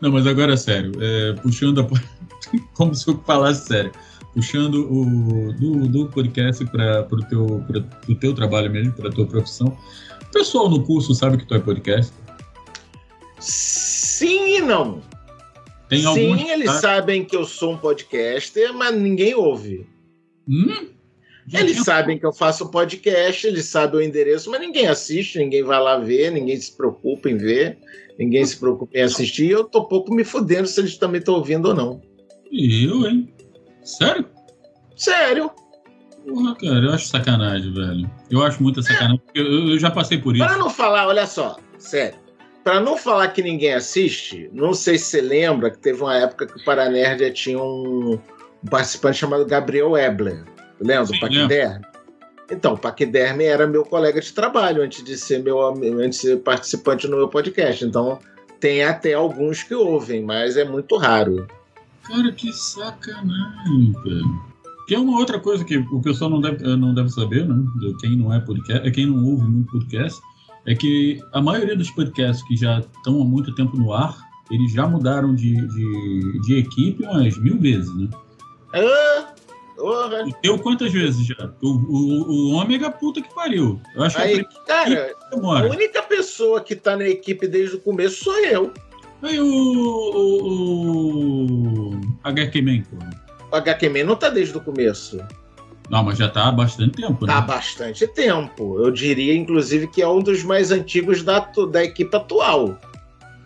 Não, mas agora sério, é, puxando a. Como se eu falasse sério. Puxando o do, do podcast para o teu, pra, pro teu trabalho mesmo, para tua profissão. O pessoal no curso sabe que tu é podcast? Sim e não. Tem alguns. Sim, eles tá? sabem que eu sou um podcaster, mas ninguém ouve. Hum? Eles sabem que eu faço podcast, eles sabem o endereço, mas ninguém assiste, ninguém vai lá ver, ninguém se preocupa em ver, ninguém se preocupa em assistir. E eu tô pouco me fudendo se eles também estão ouvindo ou não. Eu, hein? Sério? Sério. Porra, cara, eu acho sacanagem, velho. Eu acho muita sacanagem, porque eu, eu já passei por isso. Para não falar, olha só, sério. Para não falar que ninguém assiste, não sei se você lembra que teve uma época que o Paranerdia tinha um, participante chamado Gabriel Ebler. Lembra do Paquiderme? Então, o Paquiderme era meu colega de trabalho antes de ser meu antes de ser participante no meu podcast. Então, tem até alguns que ouvem, mas é muito raro. Cara, que sacanagem, cara. Que é uma outra coisa que o pessoal não deve, não deve saber, né? Quem não é podcast, quem não ouve muito podcast, é que a maioria dos podcasts que já estão há muito tempo no ar, eles já mudaram de, de, de equipe umas mil vezes, né? Ah, porra. O teu quantas vezes já? O, o, o ômega, puta que pariu. Eu acho que é Aí, a cara, a única pessoa que tá na equipe desde o começo sou eu. Aí o, o, o HQ Man, pô. O HQman não tá desde o começo. Não, mas já tá há bastante tempo, né? Há bastante tempo. Eu diria, inclusive, que é um dos mais antigos da, da equipe atual.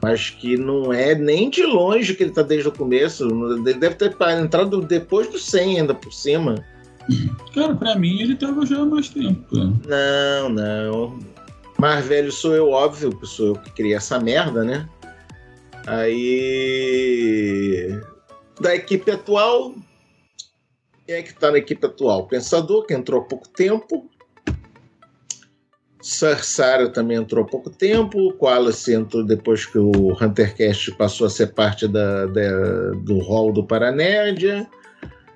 Mas que não é nem de longe que ele tá desde o começo. Ele deve ter entrado depois do 100 ainda por cima. Cara, pra mim ele tava já há mais tempo, cara. Não, não. Mais velho sou eu, óbvio, que sou eu que criei essa merda, né? Aí. Da equipe atual. Quem é que tá na equipe atual? Pensador, que entrou há pouco tempo. Sarsara também entrou há pouco tempo. O Wallace entrou depois que o Huntercast passou a ser parte da, da- do hall do Paranédia.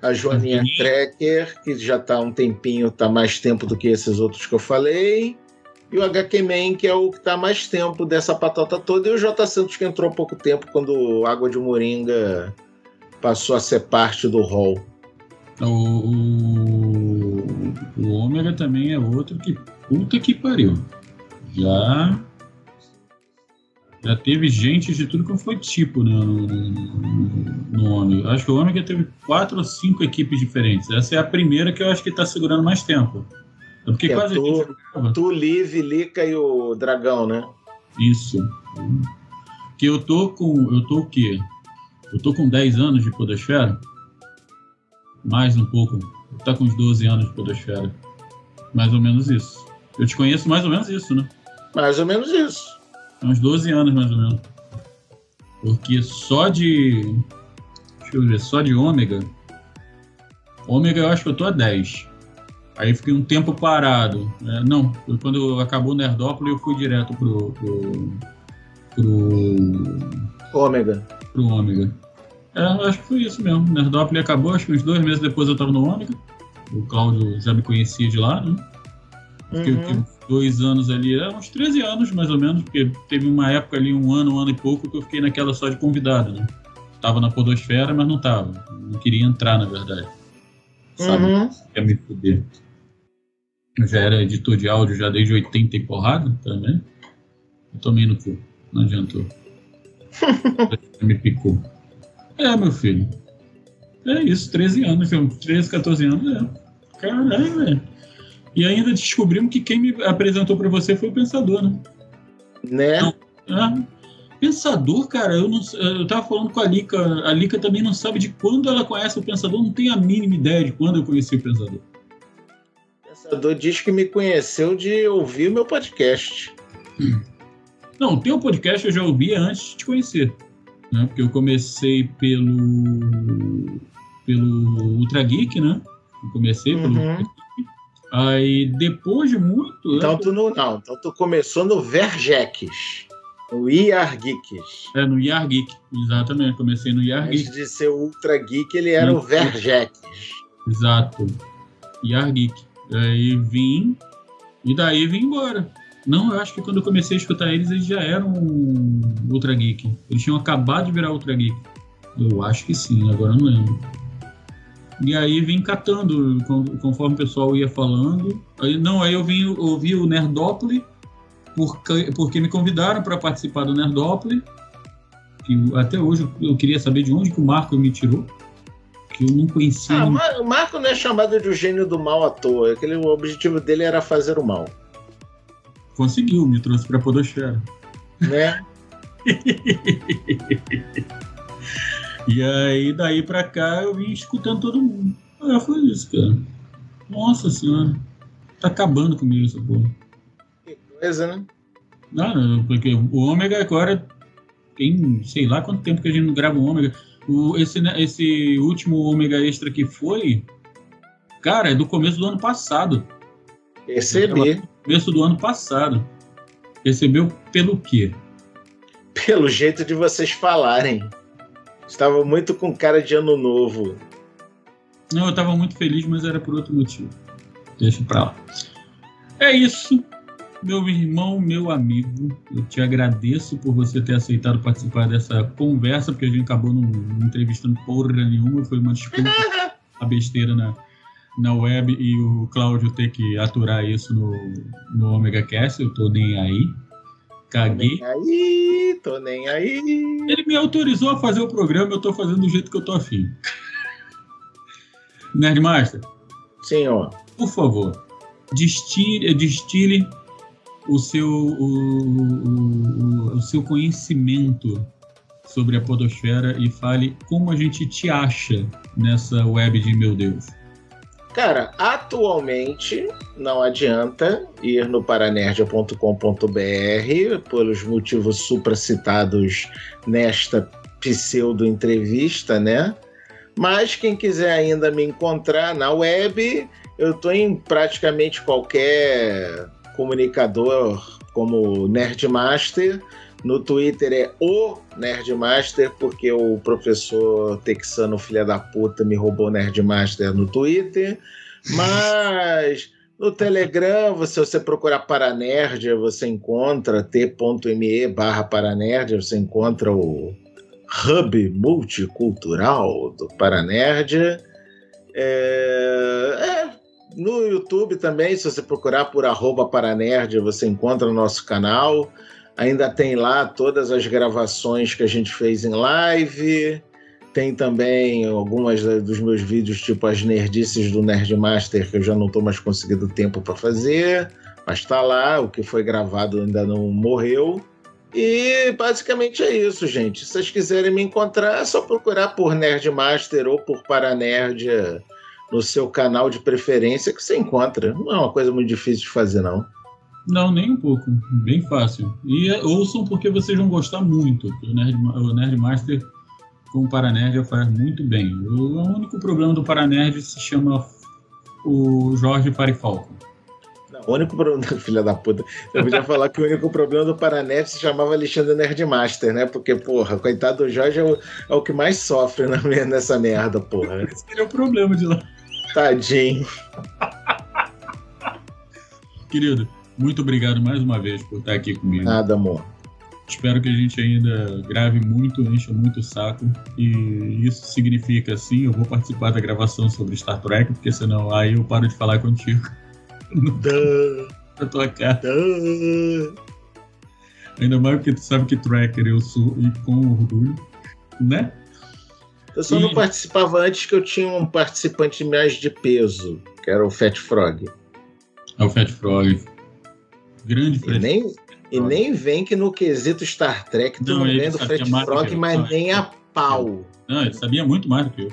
A Joaninha Joaninha. Trekker, que já está há um tempinho, está mais tempo do que esses outros que eu falei. E o HQ Man, que é o que está mais tempo dessa patata toda. E o J. Santos, que entrou há pouco tempo, quando Água de Moringa passou a ser parte do hall. O, o, o Ômega também é outro que puta que pariu. Já. Já teve gente de tudo que foi tipo né, no, no, Ômega. Acho que o Ômega teve quatro ou cinco equipes diferentes. Essa é a primeira que eu acho que tá segurando mais tempo. É porque Que é quase tu-. Tu, Liv, Lica e o Dragão, né? Isso. Que eu tô com. Eu tô o quê? Eu tô com 10 anos de Podosfera. Mais um pouco. Tá com uns 12 anos de Podosfera. Mais ou menos isso. Eu te conheço mais ou menos isso, né? Mais ou menos isso. Há uns 12 anos, mais ou menos. Porque só de. Deixa eu ver, só de ômega. Ômega eu acho que eu tô a 10. Aí fiquei um tempo parado. É, não, foi quando acabou o Nerdópolis eu fui direto pro. pro. pro, Ômega. pro Ômega. É, acho que foi isso mesmo. O Nerdópolis acabou, acho que uns dois meses depois eu tava no Ômega. O Cláudio já me conhecia de lá, né? Fiquei? Uhum. uns dois anos ali, é, uns 13 anos mais ou menos, porque teve uma época ali, um ano, um ano e pouco, que eu fiquei naquela só de convidado, né? Tava na Podosfera, mas não tava. Não queria entrar, na verdade. Sabe? Uhum. Quer me fuder. Já era editor de áudio já desde 80 e porrada também. Eu tomei no cu. Não adiantou. me picou. É, meu filho. É isso, 13 anos, filho. 13, 14 anos, é. Caralho, velho. E ainda descobrimos que quem me apresentou para você foi o Pensador, né? Né? Não. É. Pensador, cara, eu não eu tava falando com a Lika, a Lika também não sabe de quando ela conhece o Pensador, não tem a mínima ideia de quando eu conheci o Pensador. O Pensador diz que me conheceu de ouvir o meu podcast. Não, o teu podcast eu já ouvi antes de te conhecer. Né? Porque eu comecei pelo. pelo Ultra Geek, né? Eu comecei pelo Uhum. Ultra Geek. Aí depois de muito. Então eu- tu não, não. Então tu começou no Vergex. No IR Geeks. É, no Yar Geek. Exatamente, comecei no Antes Geek. de ser Ultra Geek, ele era o. Vergex. Exato. Yar Geek. Aí vim. E daí vim embora. Não, eu acho que quando eu comecei a escutar eles, eles já eram Ultra Geek. Eles tinham acabado de virar Ultra Geek. Eu acho que sim, agora não lembro. E aí vim catando con- conforme o pessoal ia falando. Aí, não, aí eu vim ouvir o Nerdópolis, porque, porque me convidaram para participar do Nerdópolis. Que até hoje eu queria saber de onde que o Marco me tirou. Que eu não conhecia. Ah, o. Mar- Marco não é chamado de o gênio do mal à toa. Aquele, o objetivo dele era fazer o mal. Conseguiu, me trouxe pra Podosfera. Né? E aí, daí pra cá, eu vim escutando todo mundo. Ah, foi isso, cara. Nossa senhora. Tá acabando comigo essa porra. Que coisa, né? Não, não, porque o Ômega agora tem sei lá quanto tempo que a gente não grava o Ômega. O, esse, né, esse último Ômega Extra que foi, cara, é do começo do ano passado. Percebi. Começo do ano passado. Recebeu pelo quê? Pelo jeito de vocês falarem. Estava muito com cara de ano novo. Não, eu tava muito feliz, mas era por outro motivo. Deixa pra lá. É isso, meu irmão, meu amigo. Eu te agradeço por você ter aceitado participar dessa conversa, porque a gente acabou não, não entrevistando porra nenhuma. Foi uma desculpa a besteira na, na web e o Cláudio ter que aturar isso no, no Omega Cast. Eu tô nem aí. Caguei. Nem aí, tô nem aí. Ele me autorizou a fazer o programa, eu tô fazendo do jeito que eu tô afim. Nerdmaster, Senhor. por favor, destile, destile o, seu, o, o- o seu conhecimento sobre a podosfera e fale como a gente te acha nessa web de meu Deus. Cara, atualmente não adianta ir no paranerdia.com.br pelos motivos supracitados nesta pseudo-entrevista, né? Mas quem quiser ainda me encontrar na web, eu tô em praticamente qualquer comunicador como Nerdmaster. No Twitter é o Nerdmaster, porque o professor texano filha da puta me roubou Nerdmaster no Twitter. Mas no Telegram, se você procurar Paranerdia, você encontra t.me barra Paranerdia, você encontra o hub multicultural do Paranerdia. É, é, no YouTube também, se você procurar por arroba você encontra o nosso canal. Ainda tem lá todas as gravações que a gente fez em live. Tem também algumas dos meus vídeos, tipo as nerdices do Nerdmaster, que eu já não estou mais conseguindo tempo para fazer. Mas tá lá, o que foi gravado ainda não morreu. E basicamente é isso, gente. Se vocês quiserem me encontrar, é só procurar por Nerdmaster ou por Paranerdia no seu canal de preferência que você encontra. Não é uma coisa muito difícil de fazer, não. Não, nem um pouco. Bem fácil. E é, ouçam porque vocês vão gostar muito. O, Nerd, o Nerdmaster com o Paranerd faz muito bem. O único problema do Paranerd se chama o Jorge Farifalco. Não, o único problema, filha da puta, eu podia falar que o único problema do Paranet se chamava Alexandre Nerdmaster, né? Porque, porra, coitado do Jorge é o, é o que mais sofre na, nessa merda, porra. Esse seria o problema de lá. Tadinho. Querido, muito obrigado mais uma vez por estar aqui comigo. Nada, amor. Espero que a gente ainda grave muito, encha muito o saco. E isso significa, sim, eu vou participar da gravação sobre Star Trek, porque senão aí eu paro de falar contigo na tua cara. Ainda mais porque tu sabe que tracker eu sou e com orgulho, né? Eu só E- não participava antes que eu tinha um participante mais de peso, que era o Fat Frog. É o Fat Frog. Grande E Fred nem, e nem vem que no quesito Star Trek tu Não, não, vem do Fat Frog, mas Não, nem a pau. Não, ele sabia muito mais do que eu.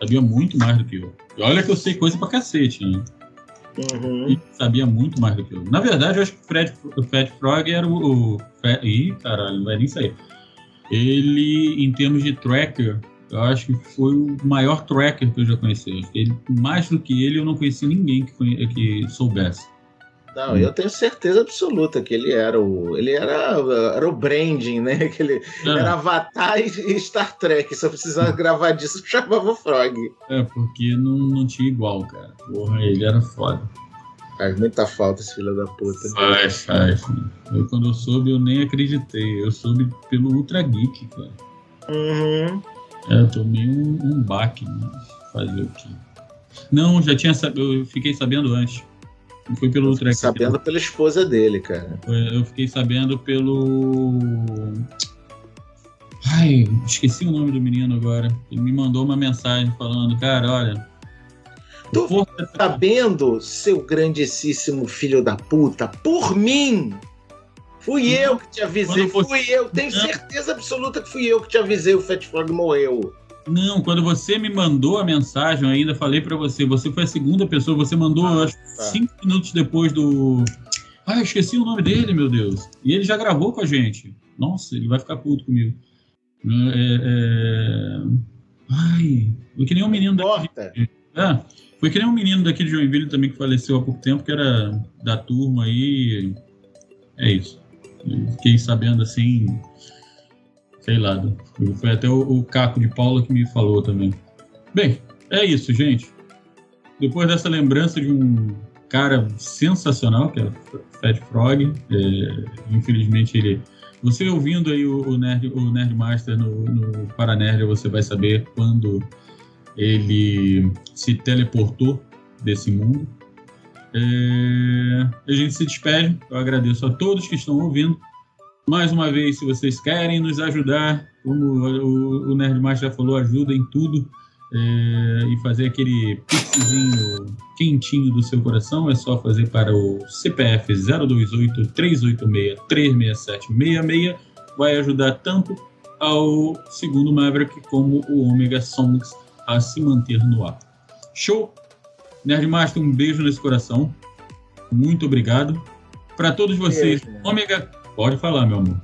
Sabia muito mais do que eu. E olha que eu sei coisa pra cacete, né? Uhum. Sabia muito mais do que eu. Na verdade, eu acho que o, Fred, o Fat Frog era o. o Fa- Ih, caralho, não vai nem sair. Ele, em termos de tracker, eu acho que foi o maior tracker que eu já conheci. Ele, mais do que ele, eu não conheci ninguém que, conhe- que soubesse. Não, eu tenho certeza absoluta que ele era o. Ele era, era o branding, né? Que ele É, era Avatar e Star Trek. Se eu precisasse gravar disso, eu chamava o Frog. é, porque não, não tinha igual, cara. Porra, ele era foda. Faz muita falta esse filho da puta. Faz, faz. Eu, quando eu soube, eu nem acreditei. Eu soube pelo Ultra Geek, cara. Uhum. É, eu tomei um, um baque, mas fazer o quê? Não, já tinha sab... eu fiquei sabendo antes. Não foi pelo Geek. Sabendo pela esposa dele, cara. Foi- Eu fiquei sabendo pelo. Ai, esqueci o nome do menino agora. Ele me mandou uma mensagem falando, cara, olha. Tu- Força- Sabendo, seu grandíssimo filho da puta, por mim! Fui eu que te avisei, Quando fui eu. Tenho certeza absoluta que fui eu que te avisei. O Fat Frog morreu. Não, quando você me mandou a mensagem, eu ainda falei pra você, você foi a segunda pessoa, você mandou, Ah, acho que tá. cinco minutos depois do. Ah, eu esqueci o nome dele, meu Deus. E ele já gravou com a gente. Nossa, ele vai ficar puto comigo. É, é... Ai, foi que nem um menino daqui. Importa. É, foi que nem um menino daqui de Joinville também que faleceu há pouco tempo, que era da turma aí. É isso. Fiquei sabendo assim. Sei lá. Foi até o, o Caco de Paula que me falou também. Bem, é isso, gente. Depois dessa lembrança de um cara sensacional, que é Fat Frog, é, infelizmente ele. Você ouvindo aí o, o Nerd, o Nerdmaster no, no Paranerd, você vai saber quando ele se teleportou desse mundo. É, a gente se despede. Eu agradeço a todos que estão ouvindo. Mais uma vez, se vocês querem nos ajudar, como o, o Nerdmaster já falou, ajuda em tudo. é, e fazer aquele pixzinho quentinho do seu coração, é só fazer para o CPF 028 386 367 66. Vai ajudar tanto ao segundo Maverick como o Omega Songs a se manter no ar. Show! Nerdmaster, um beijo nesse coração. Muito obrigado. Para todos vocês, Beijo, mano. Ômega. Pode falar, meu amor.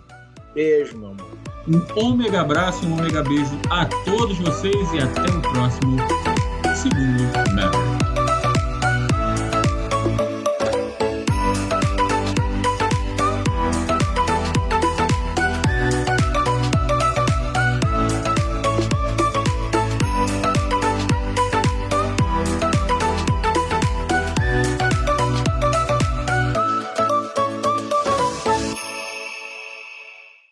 Beijo, meu amor. Um ômega abraço, um ômega beijo a todos vocês e até o próximo segundo Maverick.